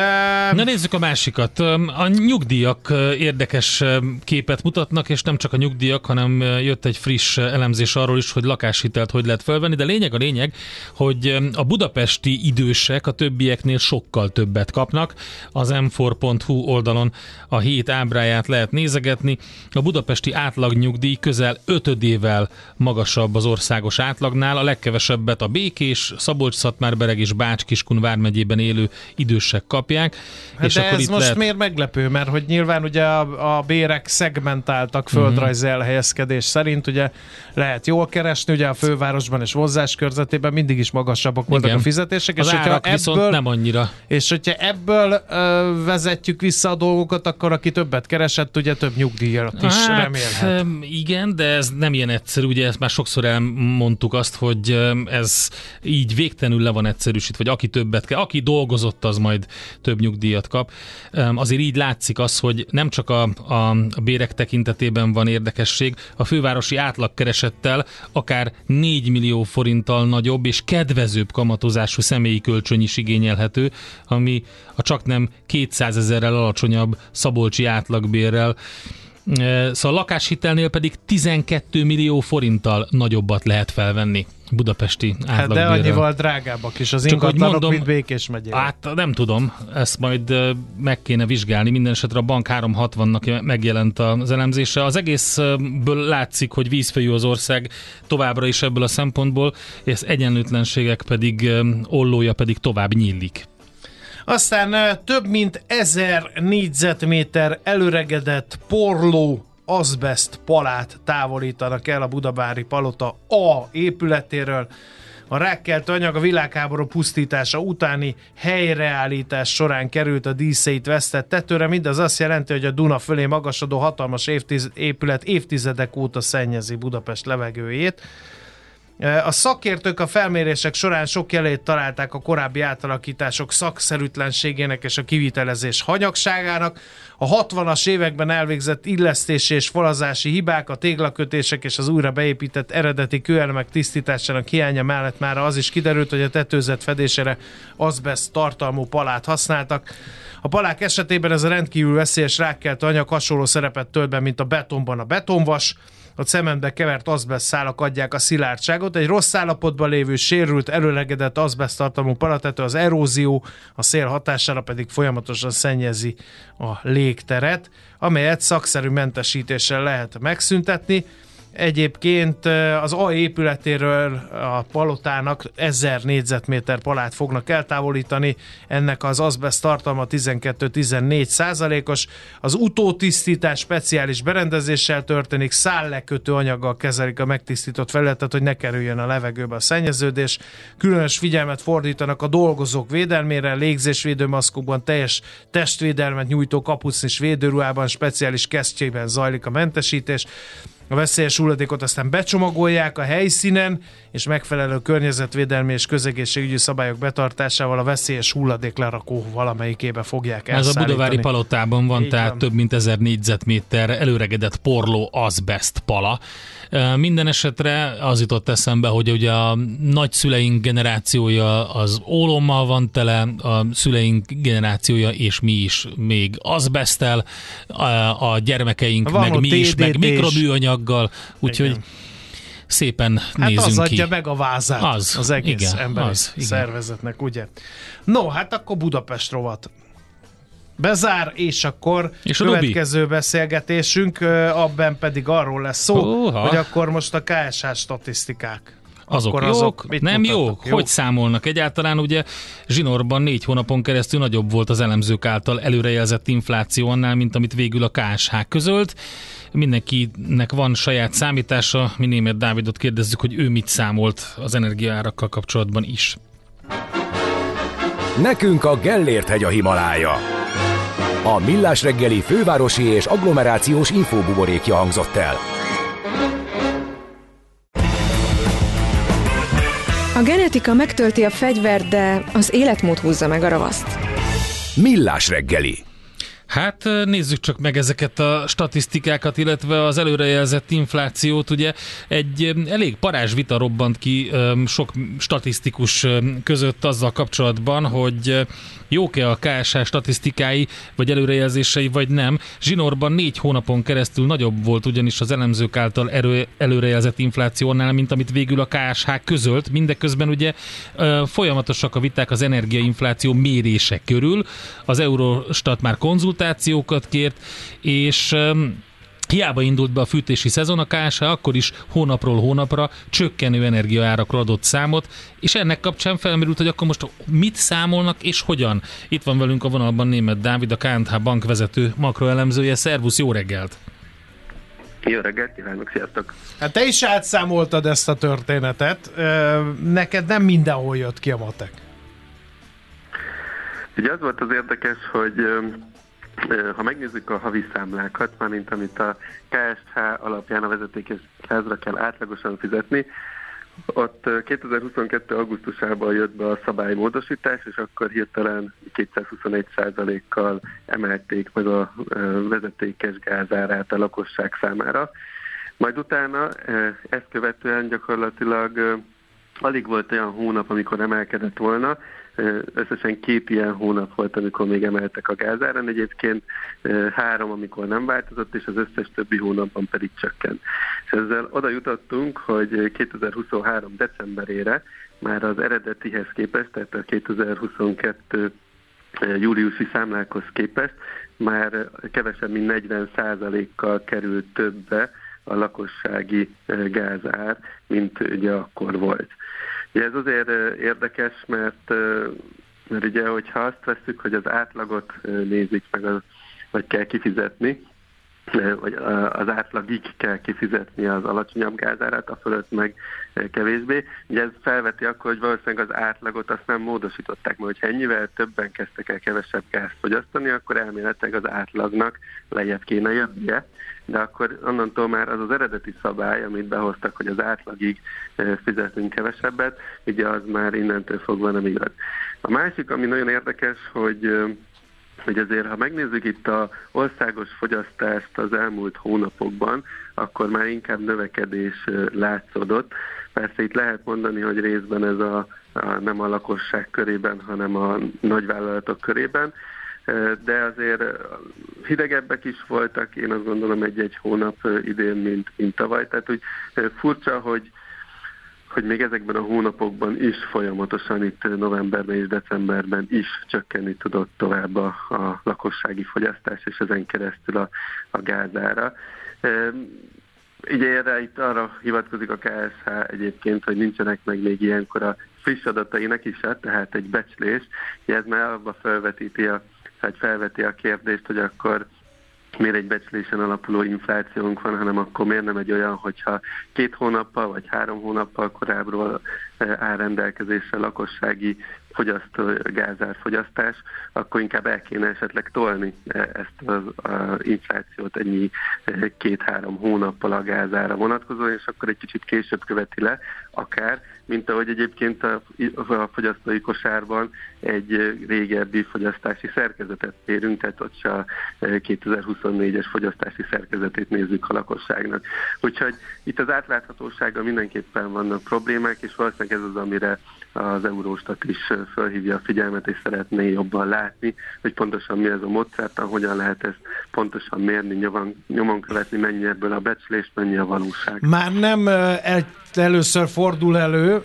Na nézzük a másikat. A nyugdíjak érdekes képet mutatnak, és nem csak a nyugdíjak, hanem jött egy friss elemzés arról is, hogy lakáshitelt hogy lehet felvenni, de lényeg a lényeg, hogy a budapesti idősek a többieknél sokkal többet kapnak. Az m4.hu oldalon a hét ábráját lehet nézegetni. A budapesti átlagnyugdíj közel ötödével magasabb az országos átlagnál, a legkevesebbet a Békés, Szabolcs-Szatmár-Bereg és Bács-Kiskun vármegyében élő idősek kapják. Hát és de akkor ez itt most lehet... miért meglepő? Mert hogy nyilván ugye a, a bérek szegmentáltak földrajzi Mhm. elhelyezkedés szerint, ugye lehet jól keresni, ugye a fővárosban és vonzás körzetében mindig is magasabbak voltak Igen. a fizetések, Az és árak viszont ebből, nem annyira. és hogyha ebből ö, vezetjük vissza a dolgokat, akkor aki többet keresett, ugye több nyugdíjat is remélhet. öm, igen, de ez nem ilyen egyszerű, ugye ezt már sokszor elmondtuk azt, hogy ez így végtelenül le van egyszerűsítve, hogy aki többet kell, aki dolgozott, az majd több nyugdíjat kap. Azért így látszik az, hogy nem csak a, a, a bérek tekintetében van érdekesség, a fővárosi átlagkeresettel akár 4 millió forinttal nagyobb és kedvezőbb kamatozású személyi kölcsön is igényelhető, ami a csak nem 200 ezerrel alacsonyabb szabolcsi átlagbérrel Szóval a lakáshitelnél pedig 12 millió forinttal nagyobbat lehet felvenni budapesti Hát de átlagbérrel. annyival drágábbak is az Csak hogy ingatlanok, mondom- mint Békés megyében. Hát nem tudom, ezt majd meg kéne vizsgálni. Minden esetre a Bank 360-nak megjelent az elemzése. Az egészből látszik, hogy vízfejű az ország továbbra is ebből a szempontból, és egyenlőtlenségek pedig ollója pedig tovább nyílik. Aztán több mint ezer négyzetméter előregedett porló azbest palát távolítanak el a Budabári Palota A épületéről. A rákkelt anyag a világháború pusztítása utáni helyreállítás során került a díszeit vesztett tetőre, mindez azt jelenti, hogy a Duna fölé magasodó hatalmas évtiz- épület évtizedek óta szennyezi Budapest levegőjét. A szakértők a felmérések során sok jelét találták a korábbi átalakítások szakszerűtlenségének és a kivitelezés hanyagságának. A 60-as években elvégzett illesztési és falazási hibák, a téglakötések és az újra beépített eredeti kőelemek tisztításának hiánya mellett már az is kiderült, hogy a tetőzet fedésére azbest tartalmú palát használtak. A palák esetében ez a rendkívül veszélyes rákkelt anyag hasonló szerepet tölt be, mint a betonban a betonvas, a cementbe kevert azbest szálak adják a szilárdságot. Egy rossz állapotban lévő, sérült, előlegedett azbest tartalmú palatető az erózió, a szél hatására pedig folyamatosan szennyezi a légteret, amelyet szakszerű mentesítéssel lehet megszüntetni. Egyébként az A épületéről a palotának 1000 négyzetméter palát fognak eltávolítani, ennek az azbest tartalma 12-14 százalékos. Az utótisztítás speciális berendezéssel történik, szállekötő anyaggal kezelik a megtisztított felületet, hogy ne kerüljön a levegőbe a szennyeződés. Különös figyelmet fordítanak a dolgozók védelmére, légzésvédőmaszkokban, teljes testvédelmet nyújtó kapucnis védőruhában, speciális kesztyében zajlik a mentesítés. A veszélyes hulladékot aztán becsomagolják a helyszínen, és megfelelő környezetvédelmi és közegészségügyi szabályok betartásával a veszélyes hulladék lerakó valamelyikébe fogják Ez a. Budavári palotában van, Így tehát van. több mint ezer négyzetméter előregedett porló azbest pala. Minden esetre az jutott eszembe, hogy ugye a nagyszüleink generációja az ólommal van tele, a szüleink generációja és mi is még azbesztel, a, a gyermekeink Van meg mi is, meg mikroműanyaggal, úgyhogy szépen Hát nézünk az ki. adja meg a vázát Az, az egész igen, emberi az, igen. szervezetnek, ugye? No, hát akkor Budapest rovat bezár, és akkor És a következő beszélgetésünk, ö, abban pedig arról lesz szó, Húha. hogy akkor most a KSH statisztikák. Azok Akkor jók, azok mit nem mutatnak? jók? Jók. Hogy számolnak? Egyáltalán ugye zsinórban négy hónapon keresztül nagyobb volt az elemzők által előrejelzett infláció annál, mint amit végül a KSH közölt. Mindenkinek van saját számítása, mi német Dávidot kérdezzük, hogy ő mit számolt az energiaárakkal kapcsolatban is. Nekünk a Gellért hegy a Himalája. A Millás reggeli fővárosi és agglomerációs infóbuborékja hangzott el. A genetika megtölti a fegyvert, de az életmód húzza meg a ravaszt. Millás reggeli. Hát nézzük csak meg ezeket a statisztikákat, illetve az előrejelzett inflációt. Ugye egy elég parázs vita robbant ki sok statisztikus között azzal kapcsolatban, hogy jók-e a KSH statisztikái, vagy előrejelzései, vagy nem. Zsinórban négy hónapon keresztül nagyobb volt ugyanis az elemzők által erő, előrejelzett inflációnál, mint amit végül a KSH közölt. Mindeközben ugye folyamatosak a viták az energiainfláció mérése körül. Az Eurostat már konzultációkat kért, és Hiába indult be a fűtési szezon, a KSH akkor is hónapról hónapra csökkenő energiaárakról adott számot, és ennek kapcsán felmerült, hogy akkor most mit számolnak és hogyan. Itt van velünk a vonalban német Dávid, a KNH bank vezető makroelemzője. Szervusz, jó reggelt! Jó reggelt, kívánok, sziasztok! Hát te is átszámoltad ezt a történetet. Neked nem mindenhol jött ki a matek. Ugye az volt az érdekes, hogy ha megnézzük a havi számlákat, mármint amit a KSH alapján a vezetékes házra kell átlagosan fizetni, ott 2022. augusztusában jött be a szabálymódosítás, és akkor hirtelen 221%-kal emelték meg a vezetékes gázárát a lakosság számára. Majd utána ezt követően gyakorlatilag alig volt olyan hónap, amikor emelkedett volna, Összesen két ilyen hónap volt, amikor még emeltek a gázáron, egyébként három, amikor nem változott, és az összes többi hónapban pedig csökkent. És ezzel oda jutottunk, hogy 2023. decemberére már az eredetihez képest, tehát a 2022 júliusi számlákhoz képest már kevesebb, mint 40 kal került többe a lakossági gázár, mint ugye akkor volt. Ja, ez azért érdekes, mert, mert ugye, hogyha azt veszük, hogy az átlagot nézik meg, az, vagy kell kifizetni, vagy az átlagig kell kifizetni az alacsonyabb gázárát, a fölött meg kevésbé. Ugye ez felveti akkor, hogy valószínűleg az átlagot azt nem módosították, mert hogyha ennyivel többen kezdtek el kevesebb gázt fogyasztani, akkor elméletileg az átlagnak lejjebb kéne jönnie, de akkor onnantól már az az eredeti szabály, amit behoztak, hogy az átlagig fizetünk kevesebbet, ugye az már innentől fogva nem igaz. A másik, ami nagyon érdekes, hogy hogy azért, ha megnézzük itt a országos fogyasztást az elmúlt hónapokban, akkor már inkább növekedés látszódott. Persze itt lehet mondani, hogy részben ez a, a nem a lakosság körében, hanem a nagyvállalatok körében, de azért hidegebbek is voltak, én azt gondolom egy-egy hónap idén, mint, mint tavaly. Tehát úgy furcsa, hogy hogy még ezekben a hónapokban is folyamatosan itt novemberben és decemberben is csökkenni tudott tovább a, a lakossági fogyasztás, és ezen keresztül a, a gázára. Ugye erre itt arra hivatkozik a KSH egyébként, hogy nincsenek meg még ilyenkor a friss adatai is, tehát egy becslés, ez már abba felvetíti a, felveti a kérdést, hogy akkor miért egy becslésen alapuló inflációnk van, hanem akkor miért nem egy olyan, hogyha két hónappal vagy három hónappal korábbról eh, áll rendelkezésre lakossági fogyasztó, gázárfogyasztás, akkor inkább el kéne esetleg tolni eh, ezt az a inflációt ennyi eh, két-három hónappal a gázára vonatkozóan, és akkor egy kicsit később követi le, akár, mint ahogy egyébként a, a fogyasztói kosárban egy régebbi fogyasztási szerkezetet érünk, tehát ott se a 2024-es fogyasztási szerkezetét nézzük a lakosságnak. Úgyhogy itt az átláthatósággal mindenképpen vannak problémák, és valószínűleg ez az, amire az Euróstat is felhívja a figyelmet, és szeretné jobban látni, hogy pontosan mi ez a módszert, hogyan lehet ezt pontosan mérni, nyomon, nyomon követni, mennyi ebből a becslés, mennyi a valóság. Már nem el, először fordul elő,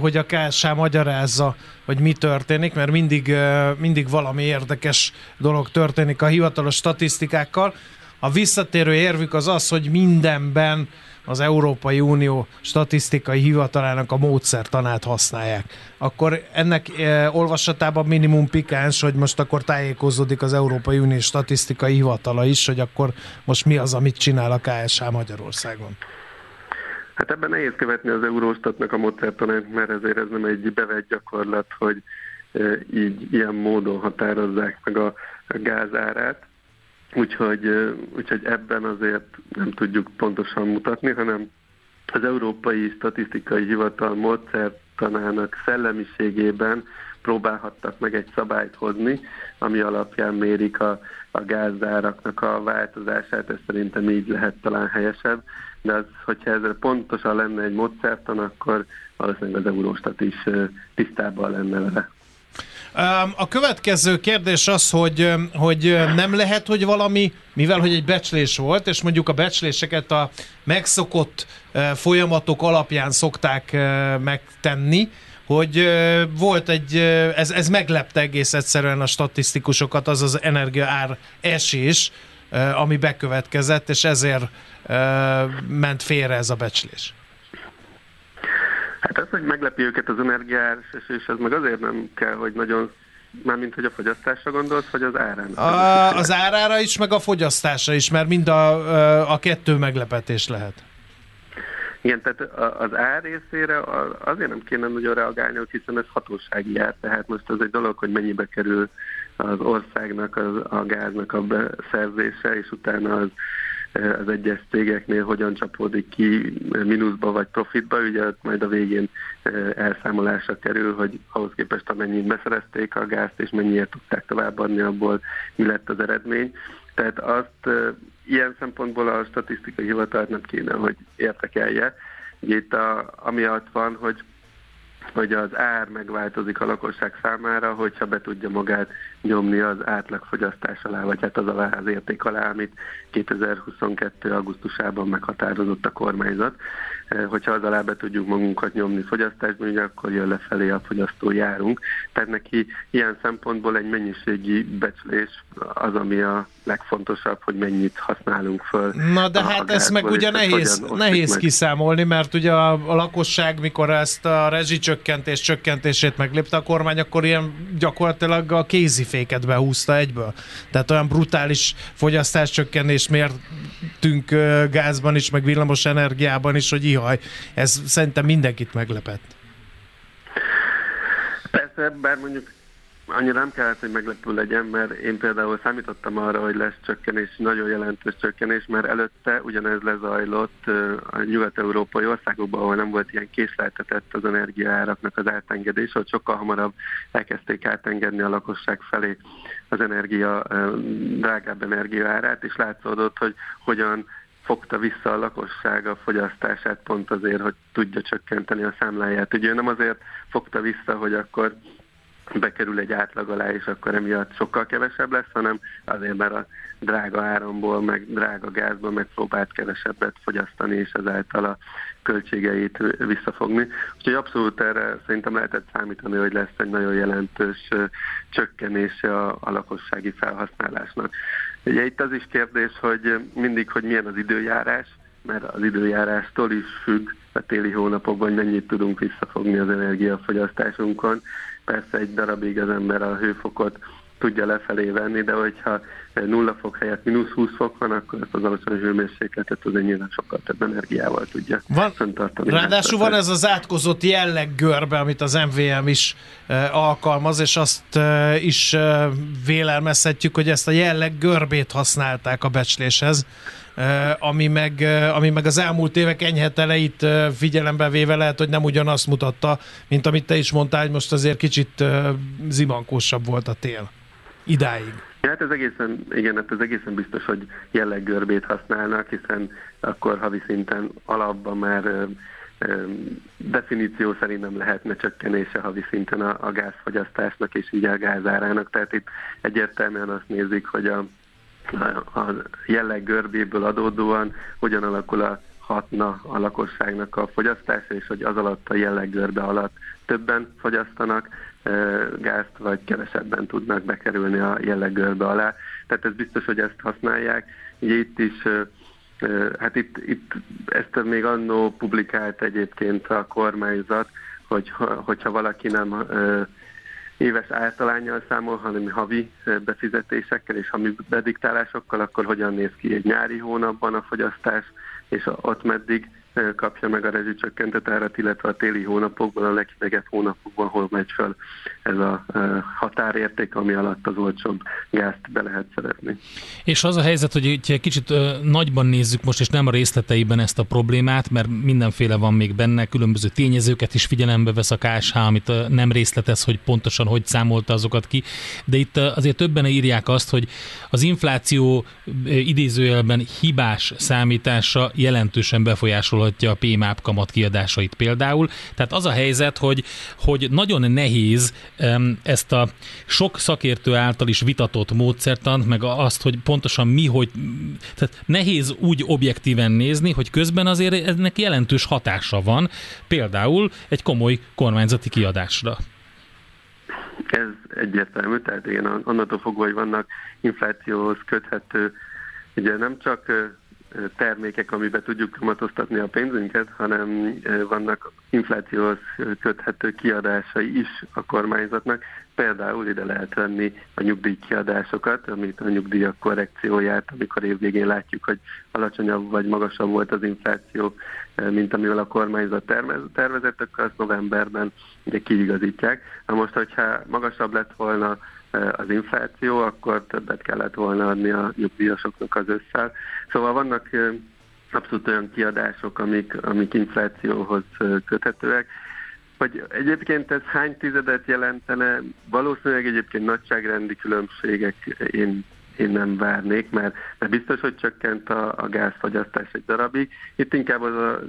hogy a KSH magyarázza, hogy mi történik, mert mindig, mindig valami érdekes dolog történik a hivatalos statisztikákkal. A visszatérő érvük az az, hogy mindenben az Európai Unió statisztikai hivatalának a módszertanát használják. Akkor ennek e, olvasatában minimum pikáns, hogy most akkor tájékozódik az Európai Unió statisztikai hivatala is, hogy akkor most mi az, amit csinál a KSH Magyarországon. Hát ebben nehéz követni az Euróstatnak a módszertanát, mert ezért ez nem egy bevett gyakorlat, hogy e, így ilyen módon határozzák meg a, a gázárát. Úgyhogy, úgyhogy ebben azért nem tudjuk pontosan mutatni, hanem az Európai Statisztikai Hivatal módszertanának szellemiségében próbálhattak meg egy szabályt hozni, ami alapján mérik a, a gázáraknak a változását, ez szerintem így lehet talán helyesebb, de az, hogyha ezzel pontosan lenne egy módszertan, akkor valószínűleg az Eurostat is tisztában lenne vele. A következő kérdés az, hogy, hogy nem lehet, hogy valami, mivel hogy egy becslés volt, és mondjuk a becsléseket a megszokott folyamatok alapján szokták megtenni, hogy volt egy, ez, ez meglepte egész egyszerűen a statisztikusokat, az az energia ár esés, ami bekövetkezett, és ezért ment félre ez a becslés. Hát az, hogy meglepi őket az energiár, és ez meg azért nem kell, hogy nagyon Mármint, hogy a fogyasztásra gondolsz, vagy az árára? A, az árára is, meg a fogyasztásra is, mert mind a, a kettő meglepetés lehet. Igen, tehát az ár részére azért nem kéne nagyon reagálni, hiszen ez hatósági ár, tehát most az egy dolog, hogy mennyibe kerül az országnak az, a gáznak a beszerzése, és utána az az egyes cégeknél hogyan csapódik ki mínuszba vagy profitba, ugye majd a végén elszámolásra kerül, hogy ahhoz képest amennyit beszerezték a gázt, és mennyiért tudták továbbadni, abból mi lett az eredmény. Tehát azt ilyen szempontból a statisztikai hivatalt nem kéne, hogy értekelje. Ugye itt a, amiatt van, hogy hogy az ár megváltozik a lakosság számára, hogyha be tudja magát nyomni az átlagfogyasztás alá, vagy hát az alá az érték alá, amit 2022. augusztusában meghatározott a kormányzat. Eh, hogyha az alá be tudjuk magunkat nyomni fogyasztásban, ugye akkor jön lefelé a fogyasztó járunk. Tehát neki ilyen szempontból egy mennyiségi becslés az, ami a legfontosabb, hogy mennyit használunk föl. Na de hát ezt meg ugye nehéz, nehéz meg. kiszámolni, mert ugye a, a lakosság, mikor ezt a rezsicsökkentés csökkentését meglépte a kormány, akkor ilyen gyakorlatilag a kéziféket behúzta egyből. Tehát olyan brutális fogyasztás csökkenés mértünk gázban is, meg villamos energiában is, hogy ihaj. Ez szerintem mindenkit meglepett. Persze, bár mondjuk annyira nem kellett, hogy meglepő legyen, mert én például számítottam arra, hogy lesz csökkenés, nagyon jelentős csökkenés, mert előtte ugyanez lezajlott a nyugat-európai országokban, ahol nem volt ilyen késleltetett az energiaáraknak az átengedés, hogy sokkal hamarabb elkezdték átengedni a lakosság felé az energia, drágább energiaárát, és látszódott, hogy hogyan fogta vissza a lakosság a fogyasztását pont azért, hogy tudja csökkenteni a számláját. Ugye nem azért fogta vissza, hogy akkor bekerül egy átlag alá, és akkor emiatt sokkal kevesebb lesz, hanem azért, mert a drága áramból, meg drága gázból megpróbált kevesebbet fogyasztani, és ezáltal a költségeit visszafogni. Úgyhogy abszolút erre szerintem lehetett számítani, hogy lesz egy nagyon jelentős csökkenése a, a lakossági felhasználásnak. Ugye itt az is kérdés, hogy mindig, hogy milyen az időjárás, mert az időjárástól is függ a téli hónapokban, hogy mennyit tudunk visszafogni az energiafogyasztásunkon. Persze egy darabig az ember a hőfokot tudja lefelé venni, de hogyha nulla fok helyett mínusz 20 fok van, akkor ezt az alacsony hőmérsékletet az nyilván sokkal több energiával tudja van, fenntartani. Ráadásul van ez az átkozott jelleggörbe, amit az MVM is e, alkalmaz, és azt e, is e, vélelmezhetjük, hogy ezt a jelleggörbét használták a becsléshez, ami meg, e, ami meg az elmúlt évek enyheteleit e, figyelembe véve lehet, hogy nem ugyanazt mutatta, mint amit te is mondtál, hogy most azért kicsit zimankósabb volt a tél. Idáig. Hát ez egészen, igen, hát ez egészen biztos, hogy jelleggörbét használnak, hiszen akkor havi szinten alapban már ö, ö, definíció szerint nem lehetne csökkenése havi szinten a, a gázfogyasztásnak és így a gázárának. Tehát itt egyértelműen azt nézik, hogy a, a, a jelleggörbéből adódóan hogyan alakul a hatna a lakosságnak a fogyasztása, és hogy az alatt a jelleggörbe alatt többen fogyasztanak, gázt, vagy kevesebben tudnak bekerülni a jelleggörbe alá. Tehát ez biztos, hogy ezt használják. Ugye itt is, hát itt, itt ezt még annó publikált egyébként a kormányzat, hogy hogyha valaki nem éves általányjal számol, hanem havi befizetésekkel és havi bediktálásokkal, akkor hogyan néz ki egy nyári hónapban a fogyasztás, és ott meddig kapja meg a rezsicsökkentett árat, illetve a téli hónapokban, a leghidegebb hónapokban, hol megy fel ez a határérték, ami alatt az olcsóbb gázt be lehet szerezni. És az a helyzet, hogy egy kicsit nagyban nézzük most, és nem a részleteiben ezt a problémát, mert mindenféle van még benne, különböző tényezőket is figyelembe vesz a KSH, amit nem részletez, hogy pontosan hogy számolta azokat ki, de itt azért többen írják azt, hogy az infláció idézőjelben hibás számítása jelentősen befolyásol sorolhatja a PMAP kamat kiadásait például. Tehát az a helyzet, hogy, hogy nagyon nehéz ezt a sok szakértő által is vitatott módszertant, meg azt, hogy pontosan mi, hogy tehát nehéz úgy objektíven nézni, hogy közben azért ennek jelentős hatása van, például egy komoly kormányzati kiadásra. Ez egyértelmű, tehát igen, onnantól fogva, hogy vannak inflációhoz köthető ugye nem csak termékek, amiben tudjuk kamatoztatni a pénzünket, hanem vannak inflációhoz köthető kiadásai is a kormányzatnak. Például ide lehet venni a nyugdíjkiadásokat, amit a nyugdíjak korrekcióját, amikor évvégén látjuk, hogy alacsonyabb vagy magasabb volt az infláció, mint amivel a kormányzat tervezett, akkor azt novemberben ugye kiigazítják. Na most, hogyha magasabb lett volna az infláció, akkor többet kellett volna adni a nyugdíjasoknak az összel. Szóval vannak abszolút olyan kiadások, amik, amik inflációhoz köthetőek. Hogy egyébként ez hány tizedet jelentene, valószínűleg egyébként nagyságrendi különbségek én, én nem várnék, mert, mert biztos, hogy csökkent a, a gázfogyasztás egy darabig. Itt inkább az a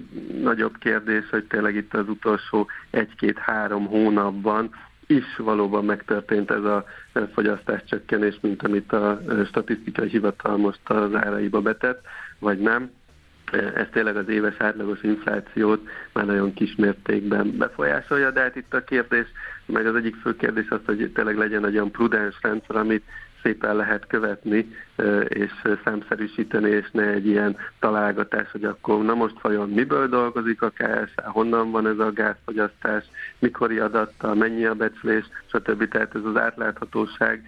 nagyobb kérdés, hogy tényleg itt az utolsó egy-két-három hónapban is valóban megtörtént ez a fogyasztás csökkenés, mint amit a statisztikai hivatal most az áraiba betett, vagy nem. Ez tényleg az éves átlagos inflációt már nagyon kis mértékben befolyásolja, de hát itt a kérdés, meg az egyik fő kérdés az, hogy tényleg legyen egy olyan prudens rendszer, amit szépen lehet követni, és számszerűsíteni, és ne egy ilyen találgatás, hogy akkor na most vajon miből dolgozik a KSH, honnan van ez a gázfogyasztás, mikori adattal, mennyi a becslés, stb. Tehát ez az átláthatóság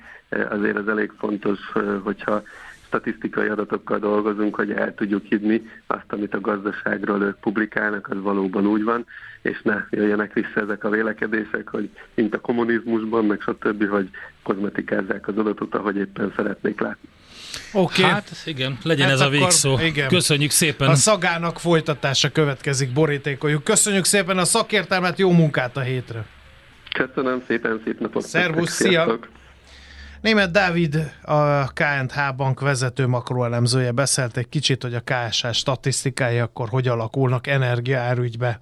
azért az elég fontos, hogyha statisztikai adatokkal dolgozunk, hogy el tudjuk hidni azt, amit a gazdaságról ők publikálnak, az valóban úgy van, és ne jöjjenek vissza ezek a vélekedések, hogy mint a kommunizmusban, meg stb., hogy kozmetikázzák az adatot, ahogy éppen szeretnék látni. Oké. Okay. Hát igen, legyen hát ez a végszó. Igen. Köszönjük szépen. A szagának folytatása következik, borítékoljuk. Köszönjük szépen a szakértelmet, jó munkát a hétre. Köszönöm szépen, szép napot. Szervusz, szia! Német Dávid, a KNH bank vezető makroelemzője beszélt egy kicsit, hogy a KSH statisztikái akkor hogy alakulnak energiaárügybe.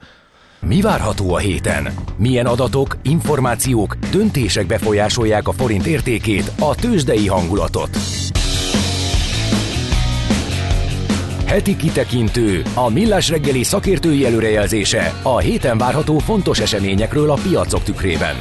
Mi várható a héten? Milyen adatok, információk, döntések befolyásolják a forint értékét, a tőzsdei hangulatot? Heti kitekintő, a millás reggeli szakértői előrejelzése a héten várható fontos eseményekről a piacok tükrében.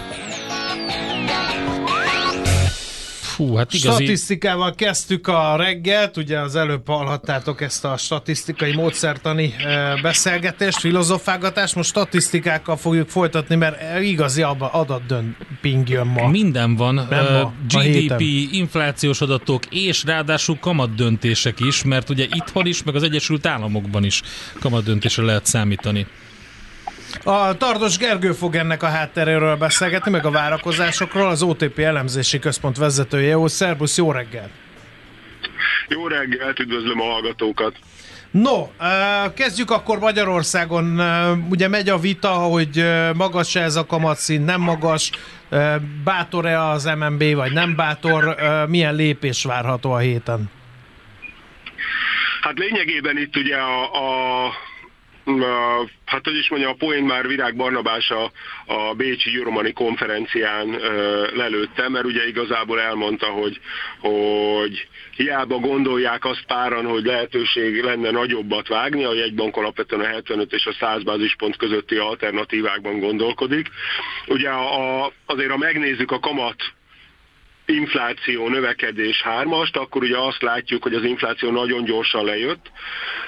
Fú, hát igazi... Statisztikával kezdtük a reggelt, ugye az előbb hallhattátok ezt a statisztikai módszertani beszélgetést, filozofálgatást, most statisztikákkal fogjuk folytatni, mert igazi adatdömping jön ma. Minden van, Nem ma, GDP, inflációs adatok, és ráadásul kamatdöntések is, mert ugye itthon is, meg az Egyesült Államokban is kamatdöntésre lehet számítani. A Tardos Gergő fog ennek a hátteréről beszélgetni, meg a várakozásokról, az OTP elemzési központ vezetője. Jó, szervusz, jó reggel! Jó reggel, üdvözlöm a hallgatókat! No, kezdjük akkor Magyarországon. Ugye megy a vita, hogy magas-e ez a kamatszint, nem magas, bátor-e az MNB, vagy nem bátor, milyen lépés várható a héten? Hát lényegében itt ugye a, a hát hogy is mondja, a poén már Virág Barnabás a, a Bécsi Euromani konferencián ö, lelőtte, mert ugye igazából elmondta, hogy, hogy hiába gondolják azt páran, hogy lehetőség lenne nagyobbat vágni, a jegybank alapvetően a 75 és a 100 bázispont közötti alternatívákban gondolkodik. Ugye a, azért, ha megnézzük a kamat infláció növekedés hármast, akkor ugye azt látjuk, hogy az infláció nagyon gyorsan lejött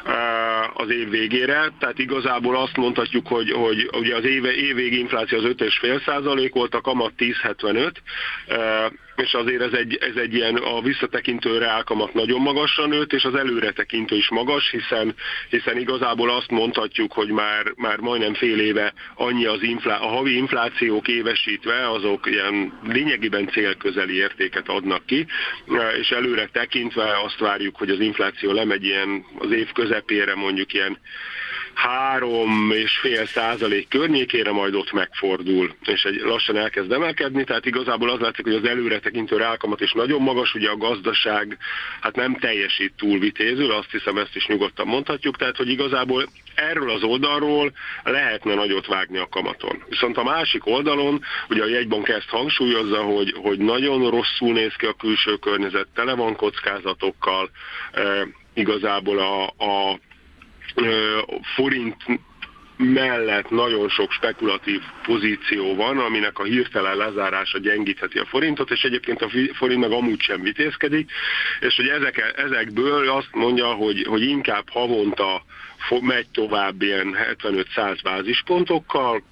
eh, az év végére, tehát igazából azt mondhatjuk, hogy, hogy ugye az éve, évvégi infláció az 5,5 százalék volt, a kamat 10,75, és azért ez egy, ez egy ilyen a visszatekintő reálkamat nagyon magasra nőtt, és az előretekintő is magas, hiszen, hiszen igazából azt mondhatjuk, hogy már, már majdnem fél éve annyi az inflá, a havi inflációk évesítve, azok ilyen lényegében célközeli értéket adnak ki, és előre tekintve azt várjuk, hogy az infláció lemegy ilyen az év közepére mondjuk ilyen három és fél százalék környékére, majd ott megfordul, és egy lassan elkezd emelkedni, tehát igazából az látszik, hogy az előre tekintő rákamat is nagyon magas, ugye a gazdaság hát nem teljesít túlvitézül, azt hiszem ezt is nyugodtan mondhatjuk, tehát hogy igazából erről az oldalról lehetne nagyot vágni a kamaton. Viszont a másik oldalon, ugye a jegybank ezt hangsúlyozza, hogy, hogy nagyon rosszul néz ki a külső környezet, tele van kockázatokkal, e, igazából a, a forint mellett nagyon sok spekulatív pozíció van, aminek a hirtelen lezárása gyengítheti a forintot, és egyébként a forint meg amúgy sem vitézkedik, és hogy ezek, ezekből azt mondja, hogy, hogy inkább havonta megy tovább ilyen 75-100 bázispontokkal,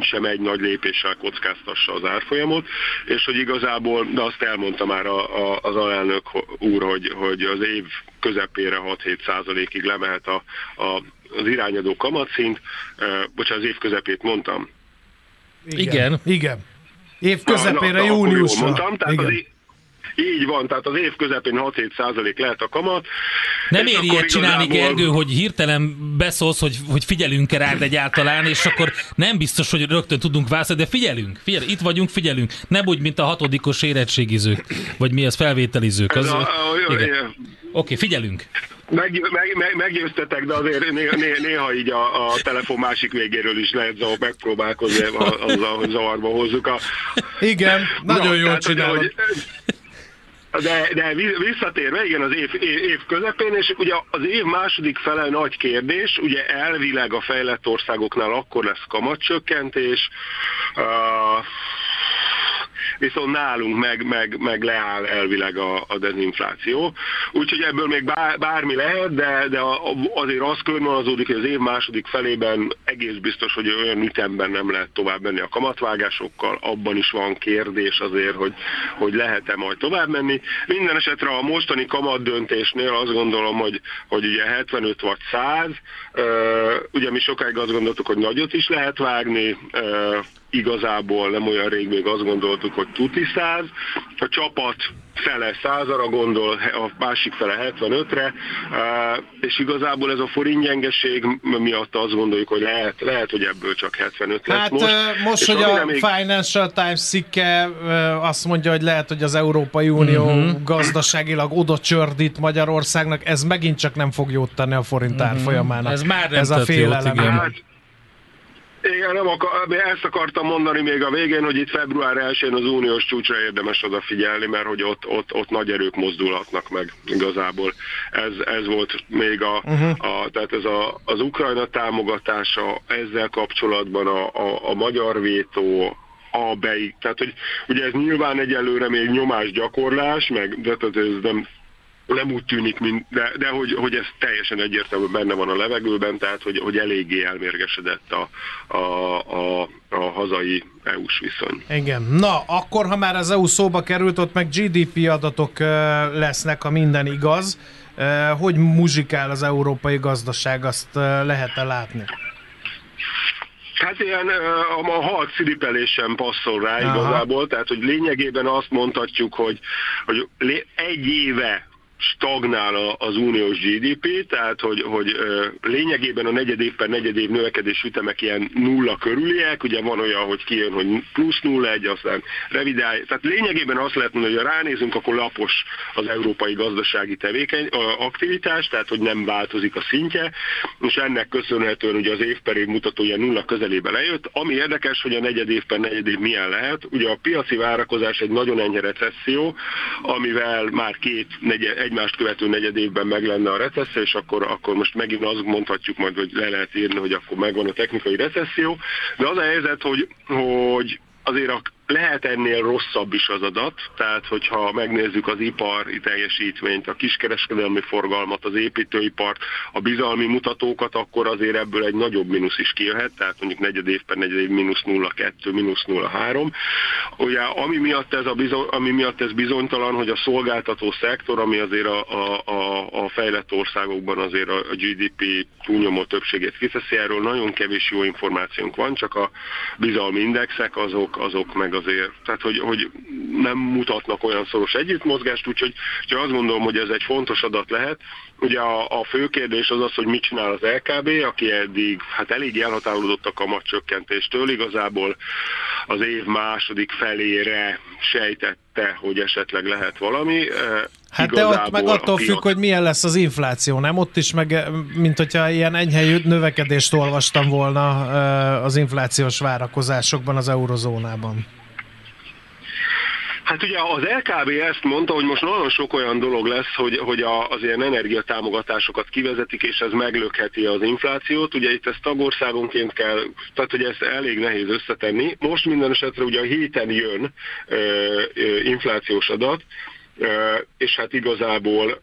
sem egy nagy lépéssel kockáztassa az árfolyamot, és hogy igazából, de azt elmondta már a, a, az alelnök úr, hogy, hogy az év közepére 6-7 százalékig lemehet a, a, az irányadó kamatszint. Bocsánat, az év közepét mondtam. Igen. Igen. Igen. Év közepére, na, na, júniusra. Mondtam, tehát Igen. Az, így van, tehát az év közepén 6-7 százalék lehet a kamat. Nem ér ilyet csinálni, igazából... Gergő, hogy hirtelen beszólsz, hogy, hogy figyelünk-e rád egyáltalán, és akkor nem biztos, hogy rögtön tudunk válaszolni, de figyelünk, figyel, itt vagyunk, figyelünk. Nem úgy, mint a hatodikos érettségizők, vagy mi az felvételizők. Az, a, Oké, okay, figyelünk. Meg, meg, meg, meggyőztetek, de azért néha, néha így a, a telefon másik végéről is lehet zavar, megpróbálkozni azzal, hogy zavarba hozzuk a... Igen, nagyon Na, jól csinálod. Hogy, de, de visszatérve, igen, az év, év, közepén, és ugye az év második fele nagy kérdés, ugye elvileg a fejlett országoknál akkor lesz kamatcsökkentés, uh, viszont nálunk meg, meg, meg leáll elvileg a, a dezinfláció. Úgyhogy ebből még bár, bármi lehet, de, de azért az körvonalazódik, hogy az év második felében egész biztos, hogy olyan ütemben nem lehet tovább menni a kamatvágásokkal, abban is van kérdés azért, hogy, hogy lehet-e majd tovább menni. Minden esetre a mostani kamat döntésnél azt gondolom, hogy, hogy ugye 75 vagy 100, ugye mi sokáig azt gondoltuk, hogy nagyot is lehet vágni, igazából nem olyan rég még azt gondoltuk, hogy tuti száz, a csapat fele százara gondol, a másik fele 75-re, és igazából ez a forint gyengeség miatt azt gondoljuk, hogy lehet, lehet hogy ebből csak 75 lesz hát, most. most, hogy a még... Financial Times cikke azt mondja, hogy lehet, hogy az Európai Unió uh-huh. gazdaságilag oda csördít Magyarországnak, ez megint csak nem fog jót tenni a forint uh-huh. árfolyamának. Ez már nem ez a félelem. Jót, igen. Hát, igen, nem akar, ezt akartam mondani még a végén, hogy itt február 1-én az uniós csúcsra érdemes odafigyelni, mert hogy ott, ott, ott nagy erők mozdulhatnak meg igazából. Ez, ez volt még a, uh-huh. a tehát ez a, az Ukrajna támogatása, ezzel kapcsolatban a, a, a magyar vétó, a beig. Tehát, hogy ugye ez nyilván egyelőre még nyomásgyakorlás, meg de tehát ez nem nem úgy tűnik, mint, de, de hogy, hogy ez teljesen egyértelműen benne van a levegőben, tehát hogy, hogy eléggé elmérgesedett a, a, a, a hazai EU-s viszony. Igen. Na, akkor ha már az EU szóba került, ott meg GDP adatok lesznek, ha minden igaz. Hogy muzsikál az európai gazdaság, azt lehet-e látni? Hát ilyen a halk sziripelésen passzol rá Aha. igazából, tehát hogy lényegében azt mondhatjuk, hogy, hogy egy éve stagnál az uniós GDP, tehát hogy, hogy lényegében a negyed év per negyed év növekedés ütemek ilyen nulla körüliek, ugye van olyan, hogy kijön, hogy plusz nulla egy, aztán revidál, tehát lényegében azt lehet mondani, hogy ha ránézünk, akkor lapos az európai gazdasági tevékeny, aktivitás, tehát hogy nem változik a szintje, és ennek köszönhetően ugye az év per év mutatója nulla közelébe lejött. Ami érdekes, hogy a negyed év per negyed év milyen lehet, ugye a piaci várakozás egy nagyon enyhe recesszió, amivel már két negyed, egymást követő negyed évben meg lenne a recesszió, és akkor, akkor most megint azt mondhatjuk majd, hogy le lehet írni, hogy akkor megvan a technikai recesszió, de az a helyzet, hogy, hogy azért a lehet ennél rosszabb is az adat, tehát hogyha megnézzük az ipari teljesítményt, a kiskereskedelmi forgalmat, az építőipart, a bizalmi mutatókat, akkor azért ebből egy nagyobb mínusz is kijöhet, tehát mondjuk negyed év per negyed év mínusz 0,2, mínusz 0,3. Ugye, ami miatt, ez a bizony, ami miatt ez bizonytalan, hogy a szolgáltató szektor, ami azért a, a, a, a fejlett országokban azért a GDP túlnyomó többségét kiteszi, erről nagyon kevés jó információnk van, csak a bizalmi indexek azok, azok meg azért, tehát hogy, hogy nem mutatnak olyan szoros együttmozgást, úgyhogy, úgyhogy azt gondolom, hogy ez egy fontos adat lehet. Ugye a, a fő kérdés az az, hogy mit csinál az LKB, aki eddig hát elég elhatárolódott a kamatcsökkentéstől, igazából az év második felére sejtette, hogy esetleg lehet valami. Hát de ott meg attól piac... függ, hogy milyen lesz az infláció, nem? Ott is meg, mint hogyha ilyen enyhe növekedést olvastam volna az inflációs várakozásokban az eurozónában. Hát ugye az LKB ezt mondta, hogy most nagyon sok olyan dolog lesz, hogy, hogy a, az ilyen energiatámogatásokat kivezetik, és ez meglökheti az inflációt. Ugye itt ezt tagországonként kell, tehát hogy ezt elég nehéz összetenni. Most minden esetre ugye a héten jön ö, ö, inflációs adat, és hát igazából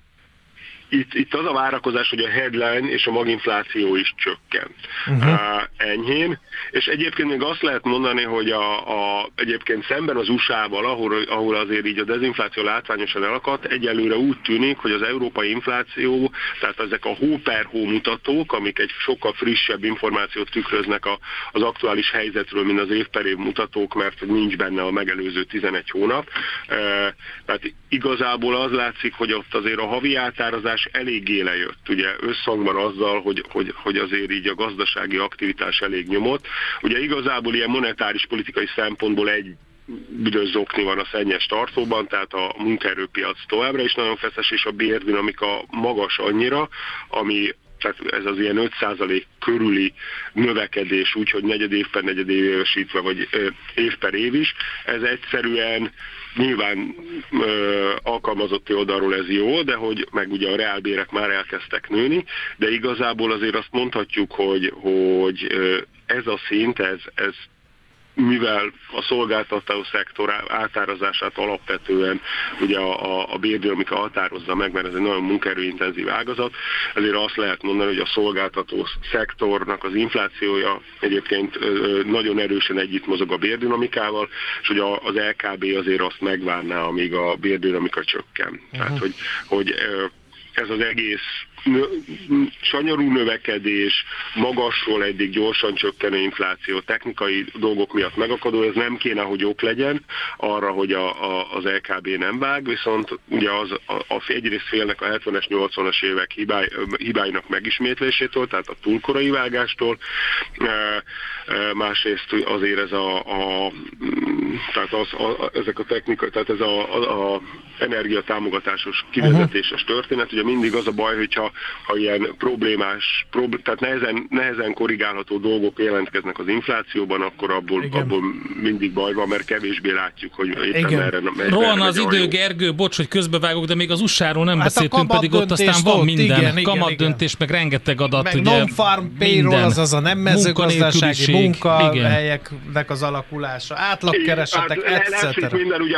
itt, itt az a várakozás, hogy a headline és a maginfláció is csökken uh-huh. uh, enyhén, és egyébként még azt lehet mondani, hogy a, a, egyébként szemben az USA-val, ahol, ahol azért így a dezinfláció látványosan elakadt, egyelőre úgy tűnik, hogy az európai infláció, tehát ezek a hó per hó mutatók, amik egy sokkal frissebb információt tükröznek a, az aktuális helyzetről, mint az év per év mutatók, mert nincs benne a megelőző 11 hónap. Uh, tehát igazából az látszik, hogy ott azért a havi átározás aktivitás eléggé lejött, ugye összhangban azzal, hogy, hogy, hogy azért így a gazdasági aktivitás elég nyomott. Ugye igazából ilyen monetáris politikai szempontból egy büdös zokni van a szennyes tartóban, tehát a munkaerőpiac továbbra is nagyon feszes, és a bérdinamika magas annyira, ami tehát ez az ilyen 5% körüli növekedés, úgyhogy negyed év per negyed évesítve, vagy év per év is, ez egyszerűen nyilván ö, alkalmazotti oldalról ez jó, de hogy meg ugye a reálbérek már elkezdtek nőni, de igazából azért azt mondhatjuk, hogy, hogy ez a szint, ez, ez mivel a szolgáltató szektor átárazását alapvetően ugye a, a, a bérdőmika határozza meg, mert ez egy nagyon munkaerőintenzív ágazat, ezért azt lehet mondani, hogy a szolgáltató szektornak az inflációja egyébként nagyon erősen együtt mozog a bérdinamikával, és hogy az LKB azért azt megvárná, amíg a bérdinamika csökken. Uh-huh. Tehát, hogy, hogy ez az egész sanyarú növekedés, magasról eddig gyorsan csökkenő infláció, technikai dolgok miatt megakadó, ez nem kéne, hogy ok legyen arra, hogy a, a, az LKB nem vág, viszont ugye az, a, a egyrészt félnek a 70-es, 80-as évek hibáj, hibáinak megismétlésétől, tehát a túlkorai vágástól, másrészt azért ez a, a tehát az, a, ezek a technikai, tehát ez a, a, a energiatámogatásos kivezetéses történet, ugye mindig az a baj, hogyha ha ilyen problémás, prób- tehát nehezen, nehezen korrigálható dolgok jelentkeznek az inflációban, akkor abból, abból mindig baj van, mert kevésbé látjuk, hogy éppen Igen. merre, merre Rohan az idő, Gergő, bocs, hogy közbevágok, de még az USA-ról nem hát beszéltünk, pedig ott aztán van minden. Igen, kamat igen, döntés, meg rengeteg adat. Meg ugye, non-farm payroll, azaz a nem mezőgazdasági munkahelyeknek az alakulása, átlagkeresetek, etc. Minden ugye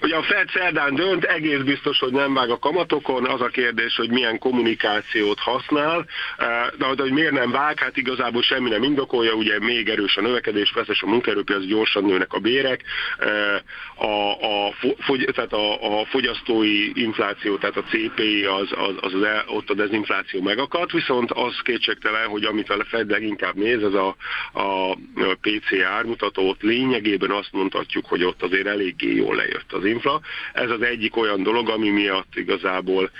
hogy a Fed szerdán dönt, egész biztos, hogy nem vág a kamatokon, az a kérdés, hogy milyen kommunikációt használ, eh, de hogy miért nem vág, hát igazából semmi nem indokolja, ugye még erős a növekedés, veszes a munkaerőpiac, gyorsan nőnek a bérek, eh, a, a, fogy, tehát a, a fogyasztói infláció, tehát a CPI az, az, az, az el, ott a dezinfláció megakadt, viszont az kétségtelen, hogy amit a Fed leginkább néz, ez a, a PC ármutató, ott lényegében azt mondhatjuk, hogy ott azért eléggé jól lejött az infla. Ez az egyik olyan dolog, ami miatt igazából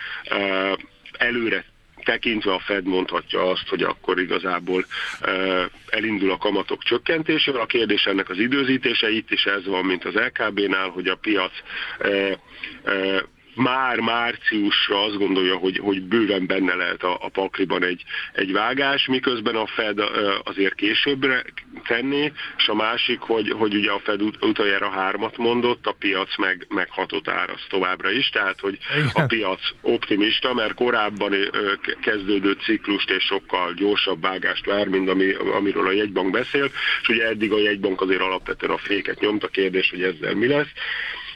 előre tekintve a Fed mondhatja azt, hogy akkor igazából elindul a kamatok csökkentésével. A kérdés ennek az időzítése, itt is ez van, mint az LKB-nál, hogy a piac már márciusra azt gondolja, hogy, hogy bőven benne lehet a, a pakliban egy, egy vágás, miközben a Fed azért későbbre tenni, és a másik, hogy, hogy ugye a Fed ut- utoljára hármat mondott, a piac meg, meg hatot áraz továbbra is, tehát hogy a piac optimista, mert korábban kezdődő ciklust és sokkal gyorsabb vágást vár, mint ami, amiről a jegybank beszél, és ugye eddig a jegybank azért alapvetően a féket nyomta, kérdés, hogy ezzel mi lesz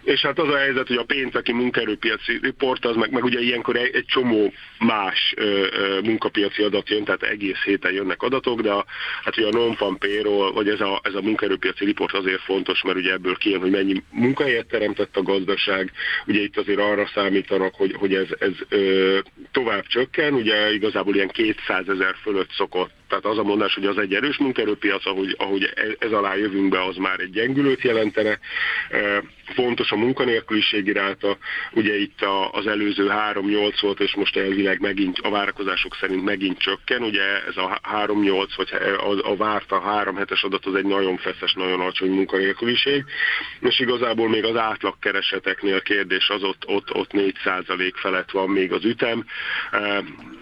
és hát az a helyzet, hogy a pénteki munkaerőpiaci riport az meg, meg ugye ilyenkor egy, egy csomó más ö, ö, munkapiaci adat jön, tehát egész héten jönnek adatok, de a, hát ugye a non payroll, vagy ez a, ez a munkaerőpiaci riport azért fontos, mert ugye ebből kijön, hogy mennyi munkahelyet teremtett a gazdaság, ugye itt azért arra számítanak, hogy, hogy ez, ez ö, tovább csökken, ugye igazából ilyen 200 ezer fölött szokott tehát az a mondás, hogy az egy erős munkaerőpiac, ahogy, ahogy e, ez alá jövünk be, az már egy gyengülőt jelentene. Fontos a munkanélküliség iráta, ugye itt az előző 3-8 volt, és most elvileg megint a várakozások szerint megint csökken. Ugye ez a 3-8, vagy a, a várta 3 hetes adat az egy nagyon feszes, nagyon alacsony munkanélküliség, és igazából még az átlagkereseteknél kérdés az ott, ott, ott 4% felett van még az ütem,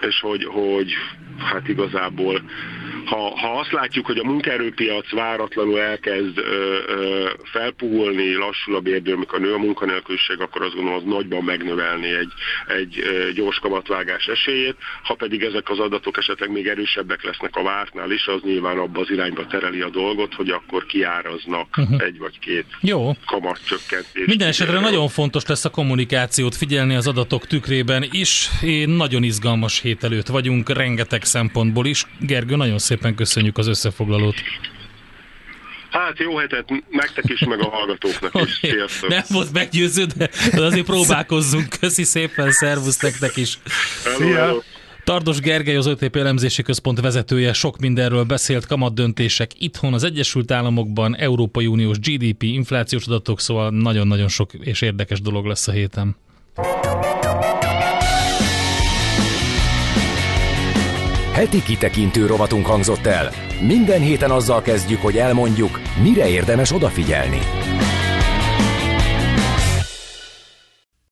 és hogy, hogy hát igazából ha, ha azt látjuk, hogy a munkaerőpiac váratlanul elkezd ö, ö, felpuhulni, lassul a bérdőmük, a nő a munkanélküliség, akkor azt gondolom, az nagyban megnövelni egy, egy ö, gyors kamatvágás esélyét. Ha pedig ezek az adatok esetleg még erősebbek lesznek a vártnál is, az nyilván abba az irányba tereli a dolgot, hogy akkor kiáraznak uh-huh. egy vagy két Jó. kamatcsökkentést. Minden esetre nagyon fontos lesz a kommunikációt figyelni az adatok tükrében is. Én nagyon izgalmas hét előtt vagyunk, rengeteg szempontból is. Gergő, nagyon szép szépen köszönjük az összefoglalót. Hát jó hetet nektek is, meg a hallgatóknak is. Sziasztok. Nem volt meggyőző, de azért próbálkozzunk. Köszi szépen, szervusz nektek is. Szia! Tardos Gergely, az OTP elemzési központ vezetője sok mindenről beszélt, kamatdöntések itthon, az Egyesült Államokban, Európai Uniós GDP, inflációs adatok, szóval nagyon-nagyon sok és érdekes dolog lesz a héten. Heti kitekintő rovatunk hangzott el. Minden héten azzal kezdjük, hogy elmondjuk, mire érdemes odafigyelni.